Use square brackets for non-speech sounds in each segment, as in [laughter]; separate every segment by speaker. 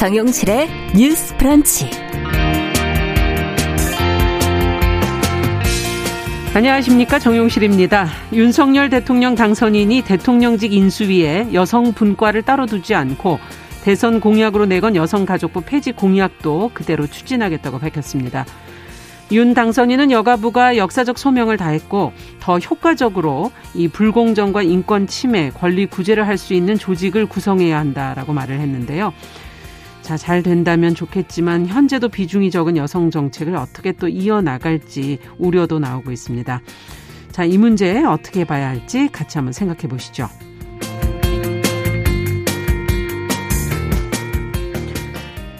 Speaker 1: 정용실의 뉴스 프런치.
Speaker 2: 안녕하십니까 정용실입니다. 윤석열 대통령 당선인이 대통령직 인수위에 여성 분과를 따로 두지 않고 대선 공약으로 내건 여성가족부 폐지 공약도 그대로 추진하겠다고 밝혔습니다. 윤 당선인은 여가부가 역사적 소명을 다했고 더 효과적으로 이 불공정과 인권 침해, 권리 구제를 할 수 있는 조직을 구성해야 한다라고 말을 했는데요. 자, 잘 된다면 좋겠지만 현재도 비중이 적은 여성 정책을 어떻게 또 이어나갈지 우려도 나오고 있습니다. 자, 이 문제 어떻게 봐야 할지 같이 한번 생각해 보시죠.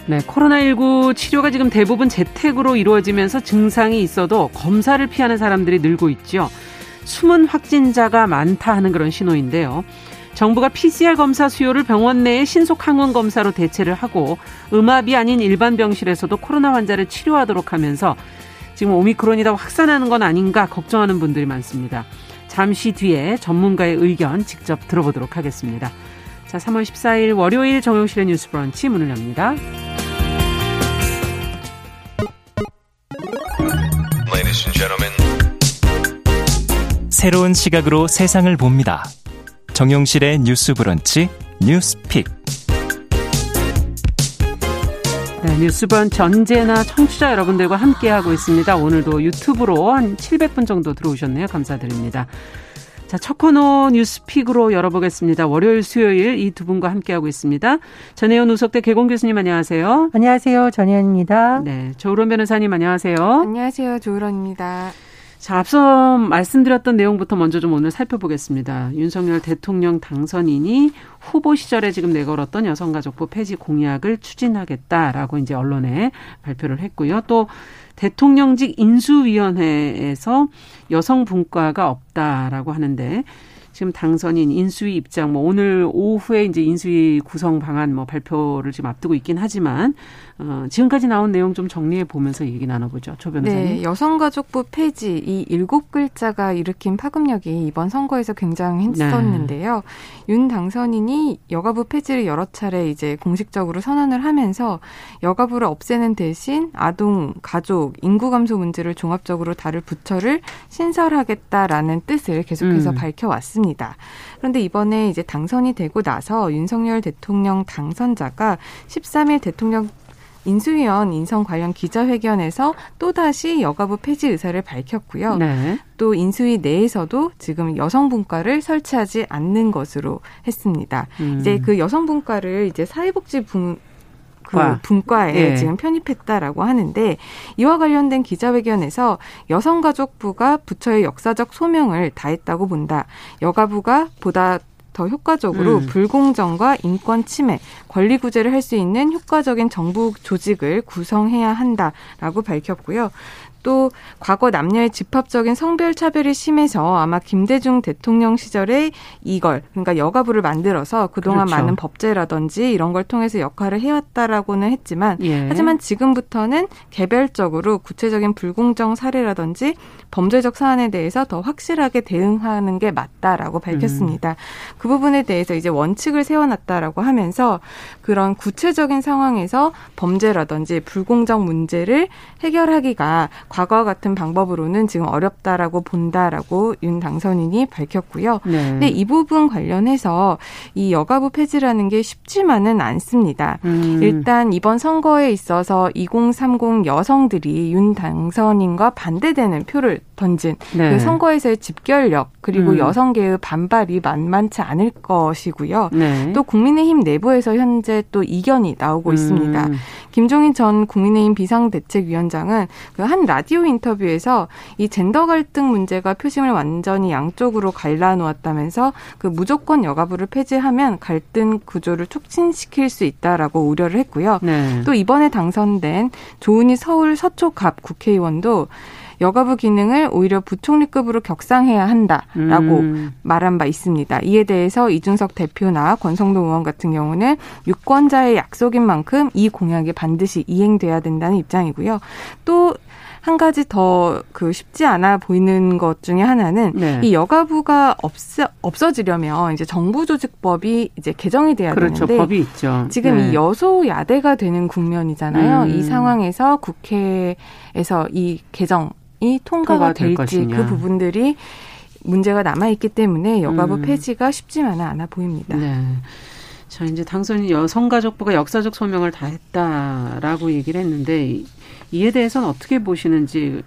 Speaker 2: 네, 코로나19 치료가 지금 대부분 재택으로 이루어지면서 증상이 있어도 검사를 피하는 사람들이 늘고 있죠. 숨은 확진자가 많다 하는 그런 신호인데요. 정부가 PCR 검사 수요를 병원 내에 신속 항원 검사로 대체를 하고 음압이 아닌 일반 병실에서도 코로나 환자를 치료하도록 하면서 지금 오미크론이 다 확산하는 건 아닌가 걱정하는 분들이 많습니다. 잠시 뒤에 전문가의 의견 직접 들어보도록 하겠습니다. 자, 3월 14일 월요일 정용실의 뉴스 브런치 문을 엽니다.
Speaker 3: 새로운 시각으로 세상을 봅니다. 정용실의 뉴스 브런치 뉴스픽.
Speaker 2: 네, 뉴스브런치 언제나 청취자 여러분들과 함께하고 있습니다. 오늘도 유튜브로 한 700분 정도 들어오셨네요. 감사드립니다. 자, 첫 코너 뉴스픽으로 열어보겠습니다. 월요일, 수요일 이 두 분과 함께하고 있습니다. 전혜연 우석대 개공 교수님 안녕하세요.
Speaker 4: 안녕하세요. 전혜연입니다.
Speaker 2: 네, 조으론 변호사님 안녕하세요.
Speaker 5: 안녕하세요. 조으론입니다.
Speaker 2: 자, 앞서 말씀드렸던 내용부터 먼저 좀 오늘 살펴보겠습니다. 윤석열 대통령 당선인이 후보 시절에 지금 내걸었던 여성가족부 폐지 공약을 추진하겠다라고 이제 언론에 발표를 했고요. 또 대통령직 인수위원회에서 여성 분과가 없다라고 하는데 지금 당선인 인수위 입장 뭐 오늘 오후에 이제 인수위 구성 방안 뭐 발표를 지금 앞두고 있긴 하지만 어, 지금까지 나온 내용 좀 정리해 보면서 얘기 나눠보죠. 조 변호사님.
Speaker 5: 네, 여성가족부 폐지 이 일곱 글자가 일으킨 파급력이 이번 선거에서 굉장했었는데요. 네. 윤 당선인이 여가부 폐지를 여러 차례 이제 공식적으로 선언을 하면서 여가부를 없애는 대신 아동, 가족, 인구 감소 문제를 종합적으로 다룰 부처를 신설하겠다라는 뜻을 계속해서 음. 밝혀왔습니다. 그런데 이번에 이제 당선이 되고 나서 윤석열 대통령 당선자가 13일 대통령 인수위원 인선 관련 기자회견에서 또다시 여가부 폐지 의사를 밝혔고요. 네. 또 인수위 내에서도 지금 여성분과를 설치하지 않는 것으로 했습니다. 음. 이제 그 여성분과를 이제 사회복지 분 그 분과에 예. 지금 편입했다라고 하는데 이와 관련된 기자회견에서 여성가족부가 부처의 역사적 소명을 다했다고 본다. 여가부가 보다 더 효과적으로 음. 불공정과 인권 침해, 권리 구제를 할 수 있는 효과적인 정부 조직을 구성해야 한다라고 밝혔고요. 또 과거 남녀의 집합적인 성별 차별이 심해서 아마 김대중 대통령 시절에 이걸 그러니까 여가부를 만들어서 그동안 그렇죠. 많은 법제라든지 이런 걸 통해서 역할을 해왔다라고는 했지만 예. 하지만 지금부터는 개별적으로 구체적인 불공정 사례라든지 범죄적 사안에 대해서 더 확실하게 대응하는 게 맞다라고 밝혔습니다. 음. 그 부분에 대해서 이제 원칙을 세워놨다라고 하면서 그런 구체적인 상황에서 범죄라든지 불공정 문제를 해결하기가 과거와 같은 방법으로는 지금 어렵다라고 본다라고 윤 당선인이 밝혔고요. 네. 근데 이 부분 관련해서 이 여가부 폐지라는 게 쉽지만은 않습니다. 음. 일단 이번 선거에 있어서 2030 여성들이 윤 당선인과 반대되는 표를 던진 네. 그 선거에서의 집결력 그리고 음. 여성계의 반발이 만만치 않을 것이고요. 네. 또 국민의힘 내부에서 현재 또 이견이 나오고 음. 있습니다. 김종인 전 국민의힘 비상대책위원장은 그 한 라디오 인터뷰에서 이 젠더 갈등 문제가 표심을 완전히 양쪽으로 갈라놓았다면서 그 무조건 여가부를 폐지하면 갈등 구조를 촉진시킬 수 있다라고 우려를 했고요. 네. 또 이번에 당선된 조은희 서울 서초갑 국회의원도 여가부 기능을 오히려 부총리급으로 격상해야 한다라고 음. 말한 바 있습니다. 이에 대해서 이준석 대표나 권성동 의원 같은 경우는 유권자의 약속인 만큼 이 공약이 반드시 이행돼야 된다는 입장이고요. 또 한 가지 더 그 쉽지 않아 보이는 것 중에 하나는 네. 이 여가부가 없어 없어지려면 이제 정부 조직법이 이제 개정이 돼야
Speaker 2: 그렇죠.
Speaker 5: 되는데
Speaker 2: 법이 있죠.
Speaker 5: 지금 네. 이 여소야대가 되는 국면이잖아요. 음. 이 상황에서 국회에서 이 개정 이 통과가 될지 그 부분들이 문제가 남아 있기 때문에 여가부 음. 폐지가 쉽지만은 않아 보입니다. 네.
Speaker 2: 자, 이제 당선인 여성가족부가 역사적 소명을 다 했다라고 얘기를 했는데 이에 대해서는 어떻게 보시는지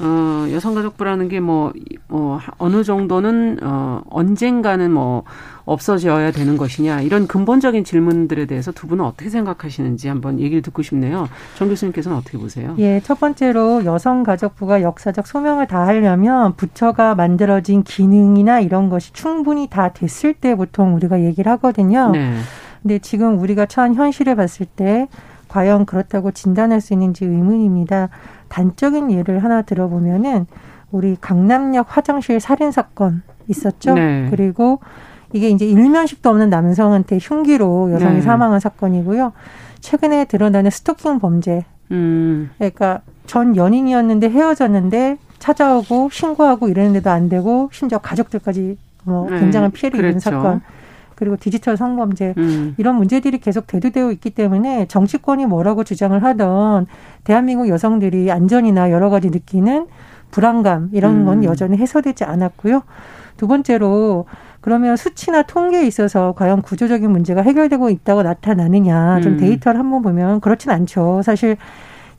Speaker 2: 어, 여성가족부라는 게 뭐, 어, 어느 정도는, 어, 언젠가는 뭐, 없어져야 되는 것이냐, 이런 근본적인 질문들에 대해서 두 분은 어떻게 생각하시는지 한번 얘기를 듣고 싶네요. 정 교수님께서는 어떻게 보세요?
Speaker 4: 예, 첫 번째로 여성가족부가 역사적 소명을 다하려면 부처가 만들어진 기능이나 이런 것이 충분히 다 됐을 때 보통 우리가 얘기를 하거든요. 네. 근데 지금 우리가 처한 현실을 봤을 때 과연 그렇다고 진단할 수 있는지 의문입니다. 단적인 예를 하나 들어보면은 우리 강남역 화장실 살인 사건 있었죠. 네. 그리고 이게 이제 일면식도 없는 남성한테 흉기로 여성이 네. 사망한 사건이고요. 최근에 드러나는 스토킹 범죄. 음. 그러니까 전 연인이었는데 헤어졌는데 찾아오고 신고하고 이랬는데도 안 되고 심지어 가족들까지 뭐 네. 굉장한 피해를. 입은 사건. 그리고 디지털 성범죄 음. 이런 문제들이 계속 대두되어 있기 때문에 정치권이 뭐라고 주장을 하던 대한민국 여성들이 안전이나 여러 가지 느끼는 불안감 이런 건 음. 여전히 해소되지 않았고요. 두 번째로 그러면 수치나 통계에 있어서 과연 구조적인 문제가 해결되고 있다고 나타나느냐 좀 음. 데이터를 한번 보면 그렇진 않죠. 사실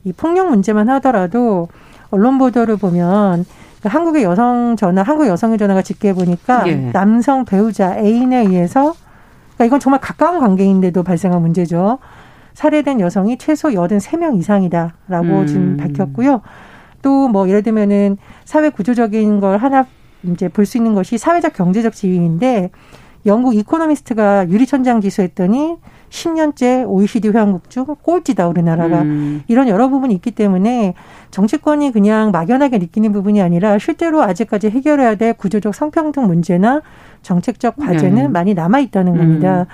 Speaker 4: 이 폭력 문제만 하더라도 언론 보도를 보면 그러니까 한국의 여성 전화, 한국 여성의 전화가 집계 보니까 예. 남성 배우자 애인에 의해서 그러니까 이건 정말 가까운 관계인데도 발생한 문제죠. 살해된 여성이 최소 여든 세 명 이상이다라고 음. 지금 밝혔고요. 또 뭐 예를 들면은 사회 구조적인 걸 하나 이제 볼 수 있는 것이 사회적 경제적 지위인데 영국 이코노미스트가 유리천장 지수했더니 10년째 OECD 회원국 중 꼴찌다 우리나라가 음. 이런 여러 부분이 있기 때문에 정치권이 그냥 막연하게 느끼는 부분이 아니라 실제로 아직까지 해결해야 될 구조적 성평등 문제나 정책적 과제는 네. 많이 남아 있다는 겁니다. 음.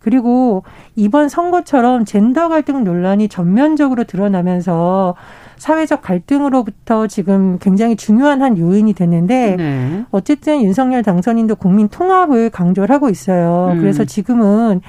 Speaker 4: 그리고 이번 선거처럼 젠더 갈등 논란이 전면적으로 드러나면서 사회적 갈등으로부터 지금 굉장히 중요한 한 요인이 됐는데 네. 어쨌든 윤석열 당선인도 국민 통합을 강조를 하고 있어요. 음. 그래서 지금은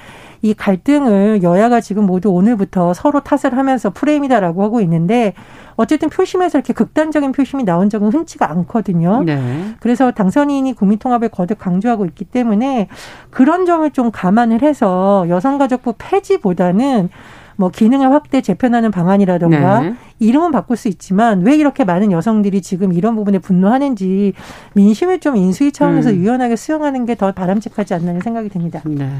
Speaker 4: 이 갈등을 여야가 지금 모두 오늘부터 서로 탓을 하면서 프레임이다라고 하고 있는데 어쨌든 표심에서 이렇게 극단적인 표심이 나온 적은 흔치가 않거든요. 네. 그래서 당선인이 국민통합을 거듭 강조하고 있기 때문에 그런 점을 좀 감안을 해서 여성가족부 폐지보다는 뭐 기능을 확대 재편하는 방안이라던가 네. 이름은 바꿀 수 있지만 왜 이렇게 많은 여성들이 지금 이런 부분에 분노하는지 민심을 좀 인수위 차원에서 음. 유연하게 수용하는 게 더 바람직하지 않나 생각이 듭니다. 네.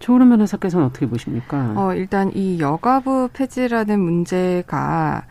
Speaker 2: 조은현 변호사께서는 어떻게 보십니까?
Speaker 5: 어, 일단 이 여가부 폐지라는 문제가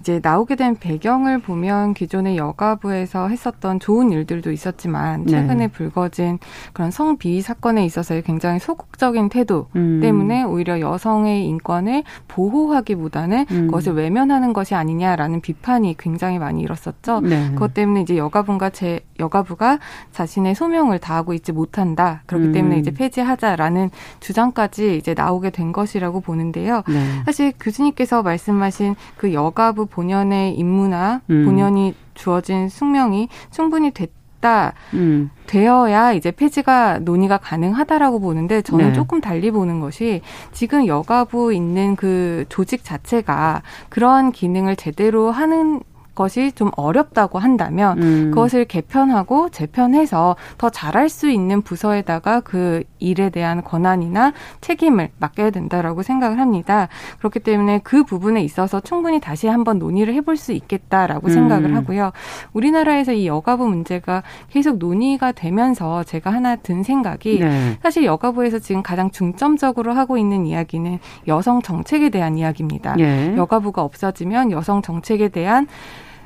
Speaker 5: 이제 나오게 된 배경을 보면 기존의 여가부에서 했었던 좋은 일들도 있었지만 네. 최근에 네. 불거진 그런 성비위 사건에 있어서의 굉장히 소극적인 태도 음. 때문에 오히려 여성의 인권을 보호하기보다는 음. 그것을 외면하는 것이 아니냐라는 비판이 굉장히 많이 일었었죠. 네. 그것 때문에 이제 여가부가 제 여가부가 자신의 소명을 다하고 있지 못한다. 그렇기 음. 때문에 이제 폐지하자라는 주장까지 이제 나오게 된 것이라고 보는데요. 네. 사실 교수님께서 말씀하신 그 여가부 본연의 임무나 음. 본연이 주어진 숙명이 충분히 됐 다. 음. 되어야 이제 폐지가 논의가 가능하다라고 보는데 저는 네. 조금 달리 보는 것이 지금 여가부 있는 그 조직 자체가 그러한 기능을 제대로 하는 것이 좀 어렵다고 한다면 음. 그것을 개편하고 재편해서 더 잘할 수 있는 부서에다가 그 일에 대한 권한이나 책임을 맡겨야 된다라고 생각을 합니다. 그렇기 때문에 그 부분에 있어서 충분히 다시 한번 논의를 해볼 수 있겠다라고 음. 생각을 하고요. 우리나라에서 이 여가부 문제가 계속 논의가 되면서 제가 하나 든 생각이 네. 사실 여가부에서 지금 가장 중점적으로 하고 있는 이야기는 여성 정책에 대한 이야기입니다. 예. 여가부가 없어지면 여성 정책에 대한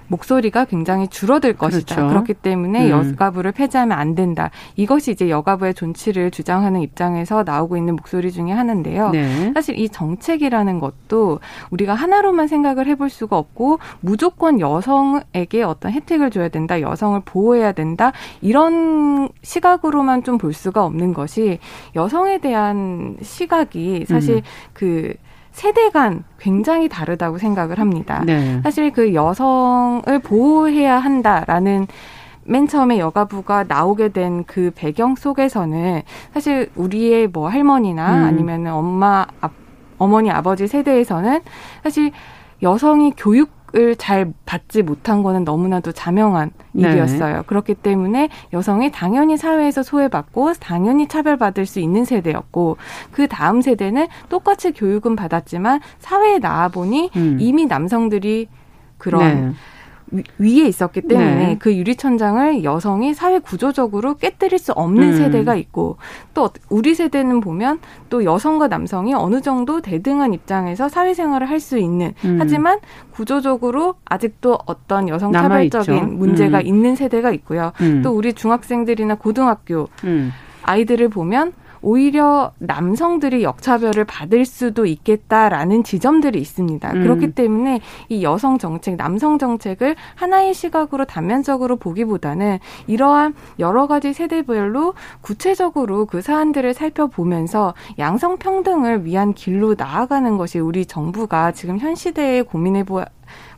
Speaker 5: 목소리가 굉장히 줄어들 것이다. 그렇죠. 그렇기 때문에 음. 여가부를 폐지하면 안 된다. 이것이 이제 여가부의 존치를 주장하는 입장에서 나오고 있는 목소리 중에 하나인데요. 네. 사실 이 정책이라는 것도 우리가 하나로만 생각을 해볼 수가 없고 무조건 여성에게 어떤 혜택을 줘야 된다. 여성을 보호해야 된다. 이런 시각으로만 좀 볼 수가 없는 것이 여성에 대한 시각이 사실 음. 그 세대 간 굉장히 다르다고 생각을 합니다. 네. 사실 그 여성을 보호해야 한다라는 맨 처음에 여가부가 나오게 된 그 배경 속에서는 사실 우리의 뭐 할머니나 음. 아니면 엄마, 아, 어머니, 아버지 세대에서는 사실 여성이 교육 을 잘 받지 못한 거는 너무나도 자명한 네. 일이었어요. 그렇기 때문에 여성이 당연히 사회에서 소외받고 당연히 차별받을 수 있는 세대였고 그 다음 세대는 똑같이 교육은 받았지만 사회에 나와 보니 음. 이미 남성들이 그런 네. 위에 있었기 때문에 네. 그 유리천장을 여성이 사회 구조적으로 깨뜨릴 수 없는 음. 세대가 있고 또 우리 세대는 보면 또 여성과 남성이 어느 정도 대등한 입장에서 사회생활을 할 수 있는 음. 하지만 구조적으로 아직도 어떤 여성 차별적인 문제가 음. 있는 세대가 있고요. 음. 또 우리 중학생들이나 고등학교 음. 아이들을 보면 오히려 남성들이 역차별을 받을 수도 있겠다라는 지점들이 있습니다. 음. 그렇기 때문에 이 여성 정책, 남성 정책을 하나의 시각으로 단면적으로 보기보다는 이러한 여러 가지 세대별로 구체적으로 그 사안들을 살펴보면서 양성 평등을 위한 길로 나아가는 것이 우리 정부가 지금 현 시대에 고민해 보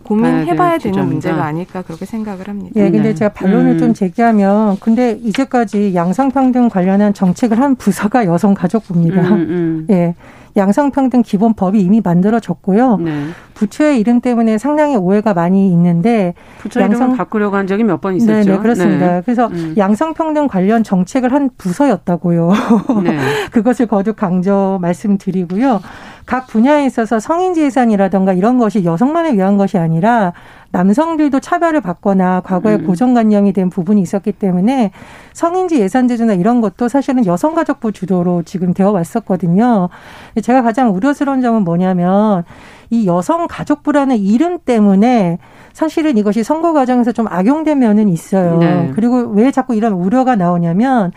Speaker 5: 고민해봐야 되는 문제가 아닐까 그렇게 생각을 합니다.
Speaker 4: 예, 근데 네. 제가 반론을 음. 좀 제기하면, 근데 이제까지 양성평등 관련한 정책을 한 부서가 여성가족부입니다. 음, 음. [laughs] 예. 양성평등 기본법이 이미 만들어졌고요. 네. 부처의 이름 때문에 상당히 오해가 많이 있는데
Speaker 2: 부처 양성 바꾸려고 한 적이 몇 번 있었죠.
Speaker 4: 네, 네 그렇습니다. 네. 그래서 음. 양성평등 관련 정책을 한 부서였다고요. 네. [laughs] 그것을 거듭 강조 말씀드리고요. 각 분야에 있어서 성인지 예산이라던가 이런 것이 여성만을 위한 것이 아니라 남성들도 차별을 받거나 과거에 음. 고정관념이 된 부분이 있었기 때문에 성인지 예산 제도나 이런 것도 사실은 여성가족부 주도로 지금 되어 왔었거든요. 제가 가장 우려스러운 점은 뭐냐면 이 여성가족부라는 이름 때문에 사실은 이것이 선거 과정에서 좀 악용된 면은 있어요. 네. 그리고 왜 자꾸 이런 우려가 나오냐면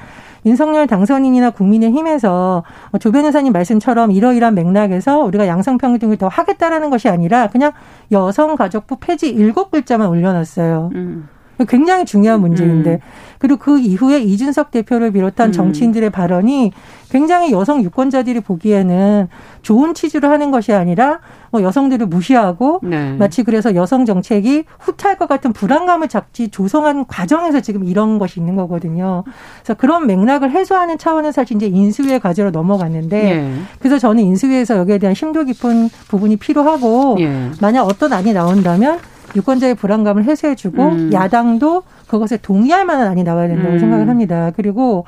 Speaker 4: 윤석열 당선인이나 국민의힘에서 조 변호사님 말씀처럼 이러이러한 맥락에서 우리가 양성평등을 더 하겠다라는 것이 아니라 그냥 여성가족부 폐지 일곱 글자만 올려놨어요. 음. 굉장히 중요한 문제인데 음. 그리고 그 이후에 이준석 대표를 비롯한 음. 정치인들의 발언이 굉장히 여성 유권자들이 보기에는 좋은 취지로 하는 것이 아니라 뭐 여성들을 무시하고 네. 마치 그래서 여성 정책이 후퇴할 것 같은 불안감을 잡지 조성한 과정에서 지금 이런 것이 있는 거거든요. 그래서 그런 맥락을 해소하는 차원은 사실 이제 인수위의 과제로 넘어갔는데 네. 그래서 저는 인수위에서 여기에 대한 심도 깊은 부분이 필요하고 네. 만약 어떤 안이 나온다면 유권자의 불안감을 해소해주고 음. 야당도 그것에 동의할 만한 안이 나와야 된다고 음. 생각을 합니다. 그리고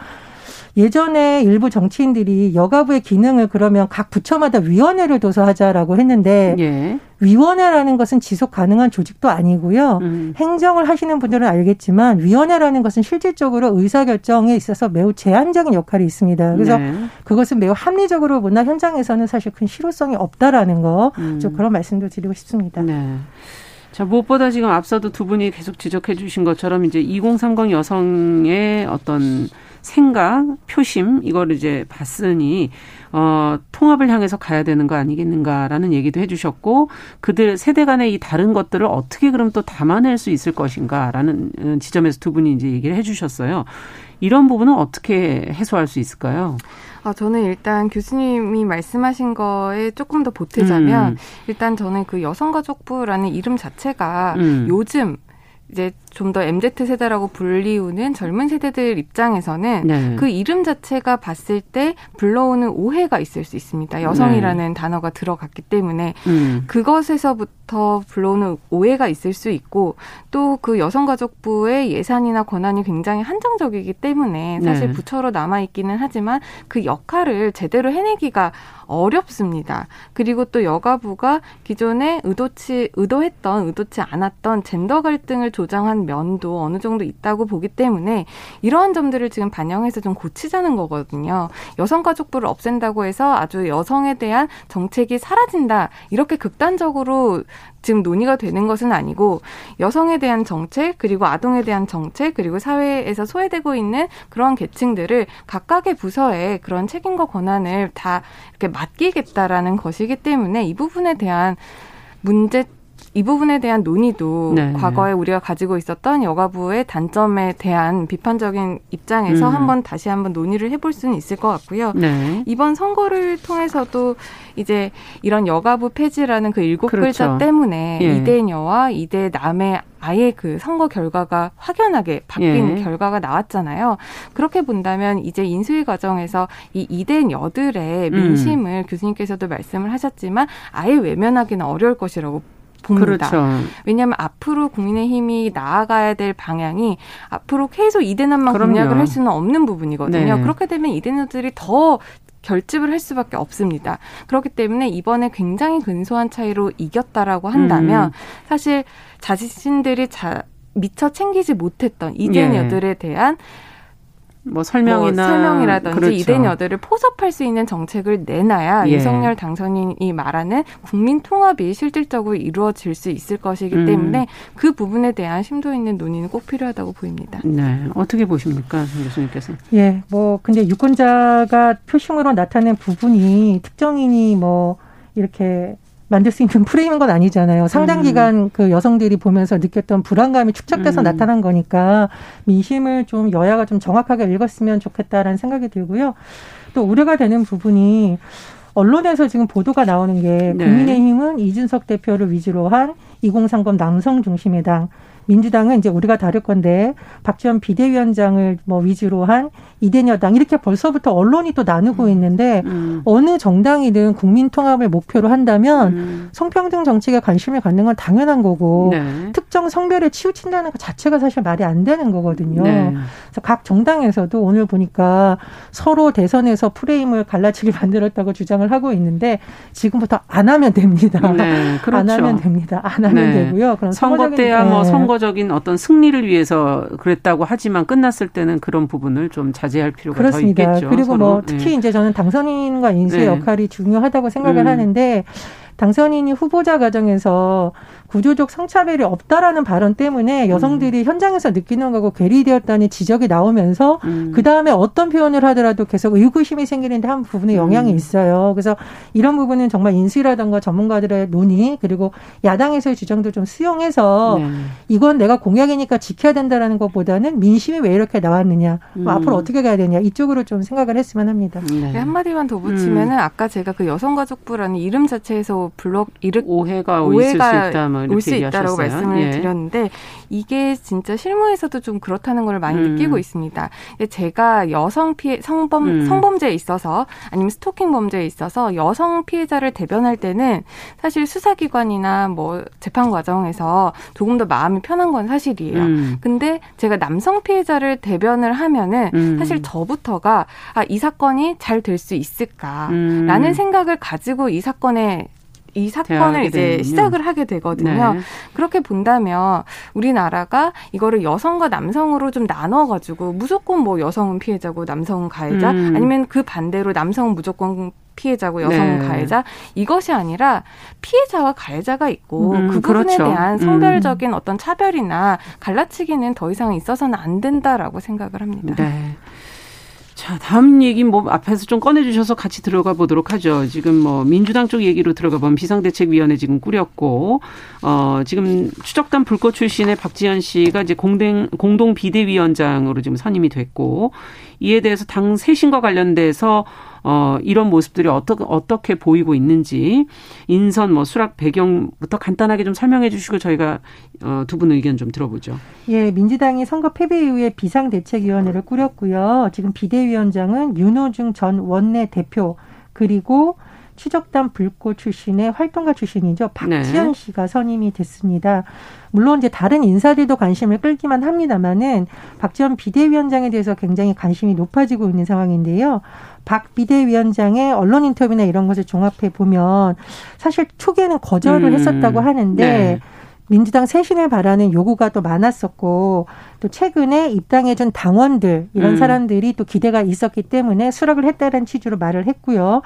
Speaker 4: 예전에 일부 정치인들이 여가부의 기능을 그러면 각 부처마다 위원회를 둬서 하자라고 했는데 예. 위원회라는 것은 지속 가능한 조직도 아니고요. 음. 행정을 하시는 분들은 알겠지만 위원회라는 것은 실질적으로 의사결정에 있어서 매우 제한적인 역할이 있습니다. 그래서 네. 그것은 매우 합리적으로 보나 현장에서는 사실 큰 실효성이 없다라는 거, 음. 좀 그런 말씀도 드리고 싶습니다. 네.
Speaker 2: 자, 무엇보다 지금 앞서도 두 분이 계속 지적해 주신 것처럼 이제 2030 여성의 어떤 생각, 표심, 이걸 이제 봤으니, 어, 통합을 향해서 가야 되는 거 아니겠는가라는 얘기도 해 주셨고, 그들 세대 간의 이 다른 것들을 어떻게 그럼 또 담아낼 수 있을 것인가라는 어, 지점에서 두 분이 이제 얘기를 해 주셨어요. 이런 부분은 어떻게 해소할 수 있을까요?
Speaker 5: 아, 저는 일단 교수님이 말씀하신 거에 조금 더 보태자면, 음. 일단 저는 그 여성가족부라는 이름 자체가 음. 요즘 이제 좀 더 MZ 세대라고 불리우는 젊은 세대들 입장에서는 네. 그 이름 자체가 봤을 때 불러오는 오해가 있을 수 있습니다. 여성이라는 네. 단어가 들어갔기 때문에 음. 그것에서부터 불러오는 오해가 있을 수 있고 또 그 여성가족부의 예산이나 권한이 굉장히 한정적이기 때문에 사실 네. 부처로 남아 있기는 하지만 그 역할을 제대로 해내기가 어렵습니다. 그리고 또 여가부가 기존에 의도치 의도했던 의도치 않았던 젠더 갈등을 조장한 면도 어느 정도 있다고 보기 때문에 이러한 점들을 지금 반영해서 좀 고치자는 거거든요. 여성가족부를 없앤다고 해서 아주 여성에 대한 정책이 사라진다 이렇게 극단적으로 지금 논의가 되는 것은 아니고 여성에 대한 정책 그리고 아동에 대한 정책 그리고 사회에서 소외되고 있는 그런 계층들을 각각의 부서에 그런 책임과 권한을 다 이렇게 맡기겠다라는 것이기 때문에 이 부분에 대한 문제 이 부분에 대한 논의도 네. 과거에 우리가 가지고 있었던 여가부의 단점에 대한 비판적인 입장에서 음. 한번 다시 한번 논의를 해볼 수는 있을 것 같고요. 네. 이번 선거를 통해서도 이제 이런 여가부 폐지라는 그 일곱 그렇죠. 글자 때문에 예. 이대녀와 이대 남의 아예 그 선거 결과가 확연하게 바뀐 예. 결과가 나왔잖아요. 그렇게 본다면 이제 인수위 과정에서 이 이대녀들의 음. 민심을 음. 교수님께서도 말씀을 하셨지만 아예 외면하기는 어려울 것이라고 봅니다. 그렇죠. 왜냐하면 앞으로 국민의힘이 나아가야 될 방향이 앞으로 계속 이대남만 공약을 할 수는 없는 부분이거든요. 네. 그렇게 되면 이대남들이 더 결집을 할 수밖에 없습니다. 그렇기 때문에 이번에 굉장히 근소한 차이로 이겼다라고 한다면 음. 사실 자신들이 자, 미처 챙기지 못했던 이대녀들에 예. 대한
Speaker 2: 뭐 설명이나
Speaker 5: 뭐 설명이라든지 그렇죠. 이대녀들을 포섭할 수 있는 정책을 내놔야 예. 윤석열 당선인이 말하는 국민 통합이 실질적으로 이루어질 수 있을 것이기 음. 때문에 그 부분에 대한 심도 있는 논의는 꼭 필요하다고 보입니다.
Speaker 2: 네, 어떻게 보십니까, 교수님께서?
Speaker 4: 예, 뭐 근데 유권자가 표심으로 나타낸 부분이 특정인이 뭐 이렇게 만들 수 있는 프레임인 건 아니잖아요. 상당 음. 기간 음. 그 여성들이 보면서 느꼈던 불안감이 축적돼서 음. 나타난 거니까 민심을 좀 여야가 좀 정확하게 읽었으면 좋겠다라는 생각이 들고요. 또 우려가 되는 부분이 언론에서 지금 보도가 나오는 게 네. 국민의힘은 이준석 대표를 위주로 한 2030 남성 중심의 당 민주당은 이제 우리가 다를 건데 박지원 비대위원장을 뭐 위주로 한 이대녀당 이렇게 벌써부터 언론이 또 나누고 음. 있는데 음. 어느 정당이든 국민 통합을 목표로 한다면 음. 성평등 정책에 관심을 갖는 건 당연한 거고 네. 특정 성별에 치우친다는 것 자체가 사실 말이 안 되는 거거든요. 네. 그래서 각 정당에서도 오늘 보니까 서로 대선에서 프레임을 갈라치기 [laughs] 만들었다고 주장을 하고 있는데 지금부터 안 하면 됩니다. 네. 그렇죠. [laughs] 안 하면 됩니다. 안 하면 네. 되고요.
Speaker 2: 그럼 선거 때야 뭐 네. 선거적인 어떤 승리를 위해서 그랬다고 하지만 끝났을 때는 그런 부분을 좀 자제 자제할 필요가 그렇습니다. 더 있겠죠.
Speaker 4: 그리고 뭐 서로. 뭐 특히 네. 이제 저는 당선인과 인수의 네. 역할이 중요하다고 생각을 음. 하는데 당선인이 후보자 과정에서 구조적 성차별이 없다라는 발언 때문에 여성들이 음. 현장에서 느끼는 거고 괴리되었다는 지적이 나오면서 음. 그 다음에 어떤 표현을 하더라도 계속 의구심이 생기는데 한 부분에 영향이 음. 있어요. 그래서 이런 부분은 정말 인수라든가 전문가들의 논의 그리고 야당에서의 주장도 좀 수용해서 네. 이건 내가 공약이니까 지켜야 된다라는 것보다는 민심이 왜 이렇게 나왔느냐, 뭐 음. 앞으로 어떻게 가야 되냐 이쪽으로 좀 생각을 했으면 합니다.
Speaker 5: 네. 네 한마디만 더 붙이면은 음. 아까 제가 그 여성가족부라는 이름 자체에서 불러 이르
Speaker 2: 오해가, 오해가 있을 수 있다. 뭐
Speaker 5: 올수 있다라고 말씀을 예. 드렸는데 이게 진짜 실무에서도 좀 그렇다는 걸 많이 음. 느끼고 있습니다. 제가 여성 피해 성범 음. 성범죄에 있어서 아니면 스토킹 범죄에 있어서 여성 피해자를 대변할 때는 사실 수사기관이나 뭐 재판 과정에서 조금 더 마음이 편한 건 사실이에요. 음. 근데 제가 남성 피해자를 대변을 하면은 음. 사실 저부터가 아, 이 사건이 잘 될 수 있을까라는 음. 생각을 가지고 이 사건에 이 사건을 이제 되는군요. 시작을 하게 되거든요. 네. 그렇게 본다면 우리나라가 이거를 여성과 남성으로 좀 나눠 가지고 무조건 뭐 여성은 피해자고 남성은 가해자 음. 아니면 그 반대로 남성은 무조건 피해자고 여성은 네. 가해자 이것이 아니라 피해자와 가해자가 있고 음, 그 부분에 그렇죠. 대한 음. 성별적인 음. 어떤 차별이나 갈라치기는 더 이상 있어서는 안 된다라고 생각을 합니다. 네.
Speaker 2: 자, 다음 얘기 뭐 앞에서 좀 꺼내주셔서 같이 들어가 보도록 하죠. 지금 뭐 민주당 쪽 얘기로 들어가 보면 비상대책위원회 지금 꾸렸고, 어, 지금 추적단 불꽃 출신의 박지현 씨가 이제 공동, 공동 비대위원장으로 지금 선임이 됐고, 이에 대해서 당 쇄신과 관련돼서 어, 이런 모습들이 어떻게, 어떻게 보이고 있는지 인선 뭐 수락 배경부터 간단하게 좀 설명해 주시고 저희가 어, 두 분 의견 좀 들어보죠.
Speaker 4: 예, 민주당이 선거 패배 이후에 비상대책위원회를 꾸렸고요. 지금 비대위원장은 윤호중 전 원내 대표 그리고 추적단 불꽃 출신의 활동가 출신이죠. 박지현 네. 씨가 선임이 됐습니다. 물론 이제 다른 인사들도 관심을 끌기만 합니다만은 박지원 비대위원장에 대해서 굉장히 관심이 높아지고 있는 상황인데요. 박 비대위원장의 언론 인터뷰나 이런 것을 종합해 보면 사실 초기에는 거절을 음. 했었다고 하는데 네. 민주당 쇄신을 바라는 요구가 또 많았었고 또 최근에 입당해준 당원들 이런 음. 사람들이 또 기대가 있었기 때문에 수락을 했다는 취지로 말을 했고요.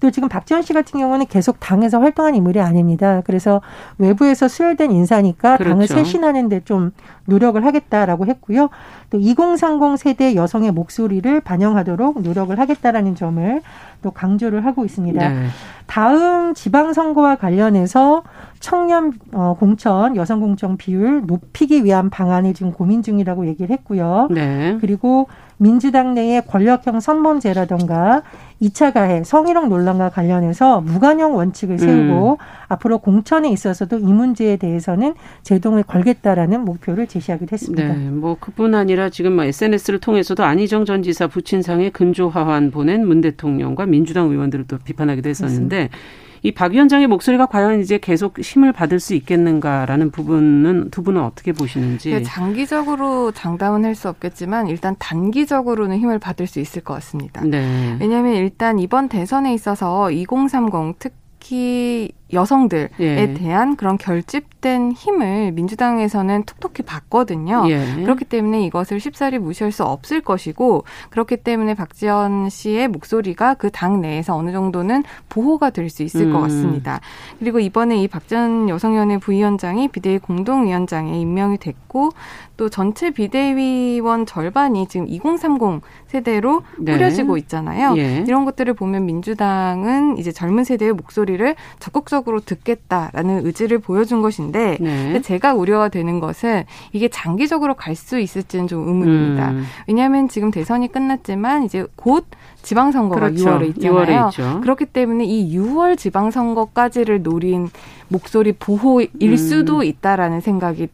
Speaker 4: 또 지금 박지원 씨 같은 경우는 계속 당에서 활동한 인물이 아닙니다. 그래서 외부에서 수혈된 인사니까 그렇죠. 당을 쇄신하는 데 좀 노력을 하겠다라고 했고요. 또 2030 세대 여성의 목소리를 반영하도록 노력을 하겠다라는 점을 또 강조를 하고 있습니다. 네. 다음 지방선거와 관련해서 청년 어, 공천, 여성 공천 비율 높이기 위한 방안을 지금 고민 중이라고 얘기를 했고요. 네. 그리고 민주당 내의 권력형 선본제라던가 2차 가해 성희롱 논란과 관련해서 무관용 원칙을 세우고 음. 앞으로 공천에 있어서도 이 문제에 대해서는 제동을 걸겠다라는 목표를 제시하기도 했습니다.
Speaker 2: 네, 뭐 그뿐 아니라 지금 뭐 SNS를 통해서도 안희정 전 지사 부친상의 근조화환 보낸 문 대통령과 민주당 의원들을 또 비판하기도 했었는데 그렇습니다. 이박 위원장의 목소리가 과연 이제 계속 힘을 받을 수 있겠는가라는 부분은 두 분은 어떻게 보시는지.
Speaker 5: 네, 장기적으로 장담은 할 수 없겠지만 일단 단기적으로는 힘을 받을 수 있을 것 같습니다. 네. 왜냐하면 일단 이번 대선에 있어서 2030 특히 여성들에 예. 대한 그런 결집된 힘을 민주당에서는 톡톡히 봤거든요. 예. 그렇기 때문에 이것을 쉽사리 무시할 수 없을 것이고 그렇기 때문에 박지원 씨의 목소리가 그 당 내에서 어느 정도는 보호가 될 수 있을 음. 것 같습니다. 그리고 이번에 이 박지원 여성위원회 부위원장이 비대위 공동위원장에 임명이 됐고 또 전체 비대위원 절반이 지금 2030 세대로 네. 꾸려지고 있잖아요. 예. 이런 것들을 보면 민주당은 이제 젊은 세대의 목소리를 적극적으로 적극적으로 듣겠다라는 의지를 보여준 것인데 네. 제가 우려가 되는 것은 이게 장기적으로 갈 수 있을지는 좀 의문입니다. 음. 왜냐하면 지금 대선이 끝났지만 이제 곧 지방선거가 그렇죠. 6월에 있잖아요. 6월에 그렇기 때문에 이 6월 지방선거까지를 노린 목소리 보호일 음. 수도 있다라는 생각이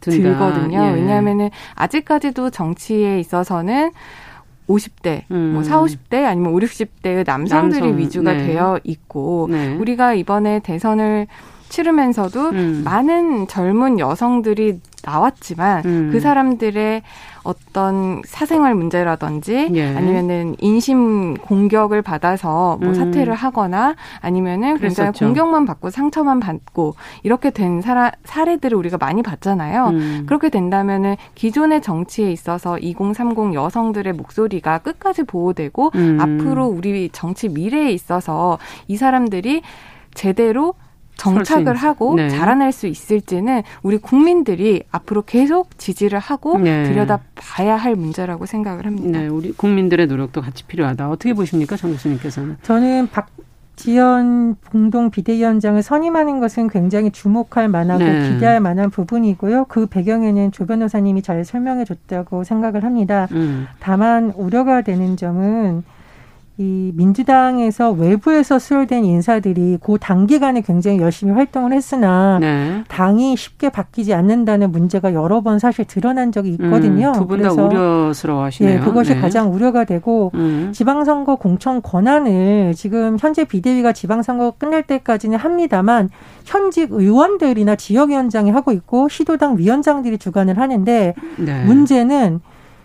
Speaker 5: 든다. 들거든요. 예. 왜냐하면은 아직까지도 정치에 있어서는 50대, 음. 뭐 4, 50대 아니면 5, 60대의 남성들이 남성, 위주가 네. 되어 있고 네. 우리가 이번에 대선을 치르면서도 음. 많은 젊은 여성들이 나왔지만 음. 그 사람들의 어떤 사생활 문제라든지 예. 아니면은 인심 공격을 받아서 뭐 음. 사퇴를 하거나 아니면은 굉장히 공격만 받고 상처만 받고 이렇게 된 사라, 사례들을 우리가 많이 봤잖아요. 음. 그렇게 된다면은 기존의 정치에 있어서 2030 여성들의 목소리가 끝까지 보호되고 음. 앞으로 우리 정치 미래에 있어서 이 사람들이 제대로 정착을 하고 네. 자라날 수 있을지는 우리 국민들이 앞으로 계속 지지를 하고 네. 들여다봐야 할 문제라고 생각을 합니다.
Speaker 2: 네, 우리 국민들의 노력도 같이 필요하다. 어떻게 보십니까, 정 교수님께서는?
Speaker 4: 저는 박 지연 공동 비대위원장을 선임하는 것은 굉장히 주목할 만하고 네. 기대할 만한 부분이고요. 그 배경에는 조 변호사님이 잘 설명해 줬다고 생각을 합니다. 음. 다만 우려가 되는 점은 이 민주당에서 외부에서 수혈된 인사들이 그 단기간에 굉장히 열심히 활동을 했으나 네. 당이 쉽게 바뀌지 않는다는 문제가 여러 번 사실 드러난 적이 있거든요.
Speaker 2: 음, 두분 다 우려스러워하시네요.
Speaker 4: 예, 그것이 네. 가장 우려가 되고 음. 지방선거 공천 권한을 지금 현재 비대위가 지방선거 끝날 때까지는 합니다만 현직 의원들이나 지역위원장이 하고 있고 시도당 위원장들이 주관을 하는데 네. 문제는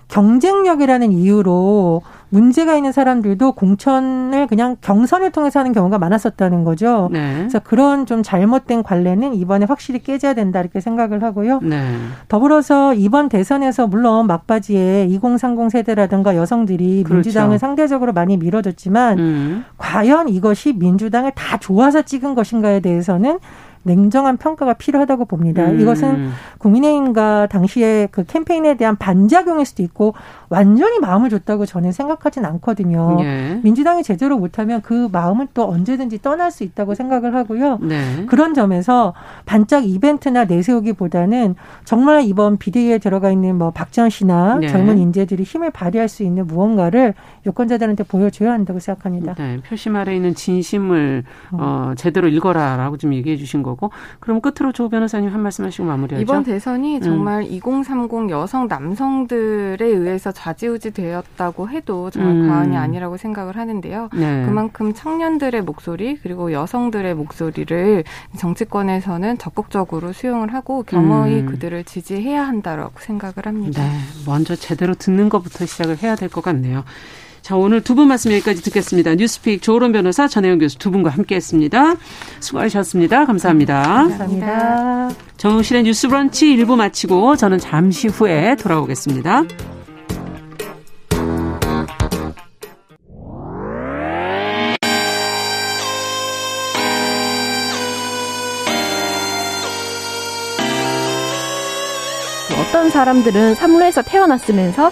Speaker 4: 경쟁력이라는 이유로 문제가 있는 사람들도 공천을 그냥 경선을 통해서 하는 경우가 많았었다는 거죠. 네. 그래서 그런 좀 잘못된 관례는 이번에 확실히 깨져야 된다 이렇게 생각을 하고요. 네. 더불어서 이번 대선에서 물론 막바지에 2030 세대라든가 여성들이 그렇죠. 민주당을 상대적으로 많이 밀어줬지만 음. 과연 이것이 민주당을 다 좋아서 찍은 것인가에 대해서는 냉정한 평가가 필요하다고 봅니다. 음. 이것은 국민의힘과 당시에 그 캠페인에 대한 반작용일 수도 있고 완전히 마음을 줬다고 저는 생각하진 않거든요. 예. 민주당이 제대로 못하면 그 마음은 또 언제든지 떠날 수 있다고 생각을 하고요. 네. 그런 점에서 반짝 이벤트나 내세우기보다는 정말 이번 비대위에 들어가 있는 뭐 박지원 씨나 네. 젊은 인재들이 힘을 발휘할 수 있는 무언가를 유권자들한테 보여줘야 한다고 생각합니다.
Speaker 2: 네. 표심 아래 있는 진심을 어, 어 제대로 읽어라라고 좀 얘기해 주신 거고 그럼 끝으로 조 변호사님 한 말씀 하시고 마무리하죠.
Speaker 5: 이번 대선이 음. 정말 음. 2030 여성 남성들에 의해서 좌지우지 되었다고 해도 정말 음. 과언이 아니라고 생각을 하는데요. 네. 그만큼 청년들의 목소리 그리고 여성들의 목소리를 정치권에서는 적극적으로 수용을 하고 겸허히 음. 그들을 지지해야 한다라고 생각을 합니다.
Speaker 2: 네. 먼저 제대로 듣는 것부터 시작을 해야 될 것 같네요. 자, 오늘 두 분 말씀 여기까지 듣겠습니다. 뉴스픽 조론 변호사, 전혜영 교수 두 분과 함께 했습니다. 수고하셨습니다. 감사합니다.
Speaker 4: 감사합니다.
Speaker 2: 정실의 뉴스 브런치 일부 마치고 저는 잠시 후에 돌아오겠습니다.
Speaker 6: 어떤 사람들은 삼루에서 태어났으면서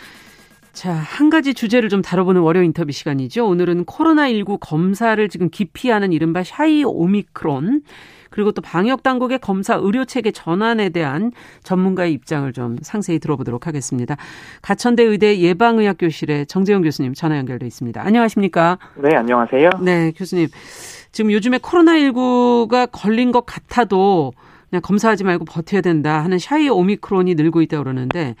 Speaker 2: 자, 한 가지 주제를 좀 다뤄보는 월요 인터뷰 시간이죠. 오늘은 코로나19 검사를 지금 기피하는 이른바 샤이 오미크론, 그리고 또 방역 당국의 검사 의료 체계 전환에 대한 전문가의 입장을 좀 상세히 들어보도록 하겠습니다. 가천대 의대 예방의학 교실의 정재영 교수님 전화 연결돼 있습니다. 안녕하십니까?
Speaker 7: 네, 안녕하세요.
Speaker 2: 네, 교수님. 지금 요즘에 코로나19가 걸린 것 같아도 그냥 검사하지 말고 버텨야 된다 하는 샤이 오미크론이 늘고 있다고 그러는데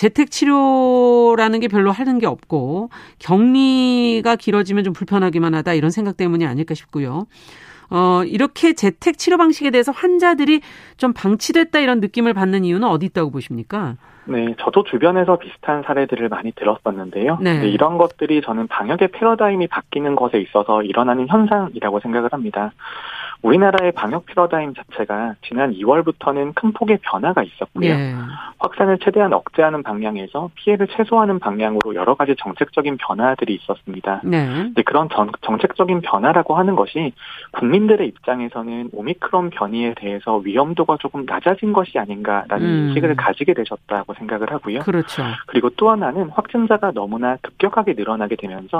Speaker 2: 재택 치료라는 게 별로 하는 게 없고 격리가 길어지면 좀 불편하기만 하다 이런 생각 때문이 아닐까 싶고요. 어, 이렇게 재택 치료 방식에 대해서 환자들이 좀 방치됐다 이런 느낌을 받는 이유는 어디 있다고 보십니까?
Speaker 7: 네, 저도 주변에서 비슷한 사례들을 많이 들었었는데요. 네. 이런 것들이 저는 방역의 패러다임이 바뀌는 것에 있어서 일어나는 현상이라고 생각을 합니다. 우리나라의 방역 패러다임 자체가 지난 2월부터는 큰 폭의 변화가 있었고요. 예. 확산을 최대한 억제하는 방향에서 피해를 최소화하는 방향으로 여러 가지 정책적인 변화들이 있었습니다. 네. 그런 정, 정책적인 변화라고 하는 것이 국민들의 입장에서는 오미크론 변이에 대해서 위험도가 조금 낮아진 것이 아닌가라는 음. 인식을 가지게 되셨다고 생각을 하고요.
Speaker 2: 그렇죠.
Speaker 7: 그리고 또 하나는 확진자가 너무나 급격하게 늘어나게 되면서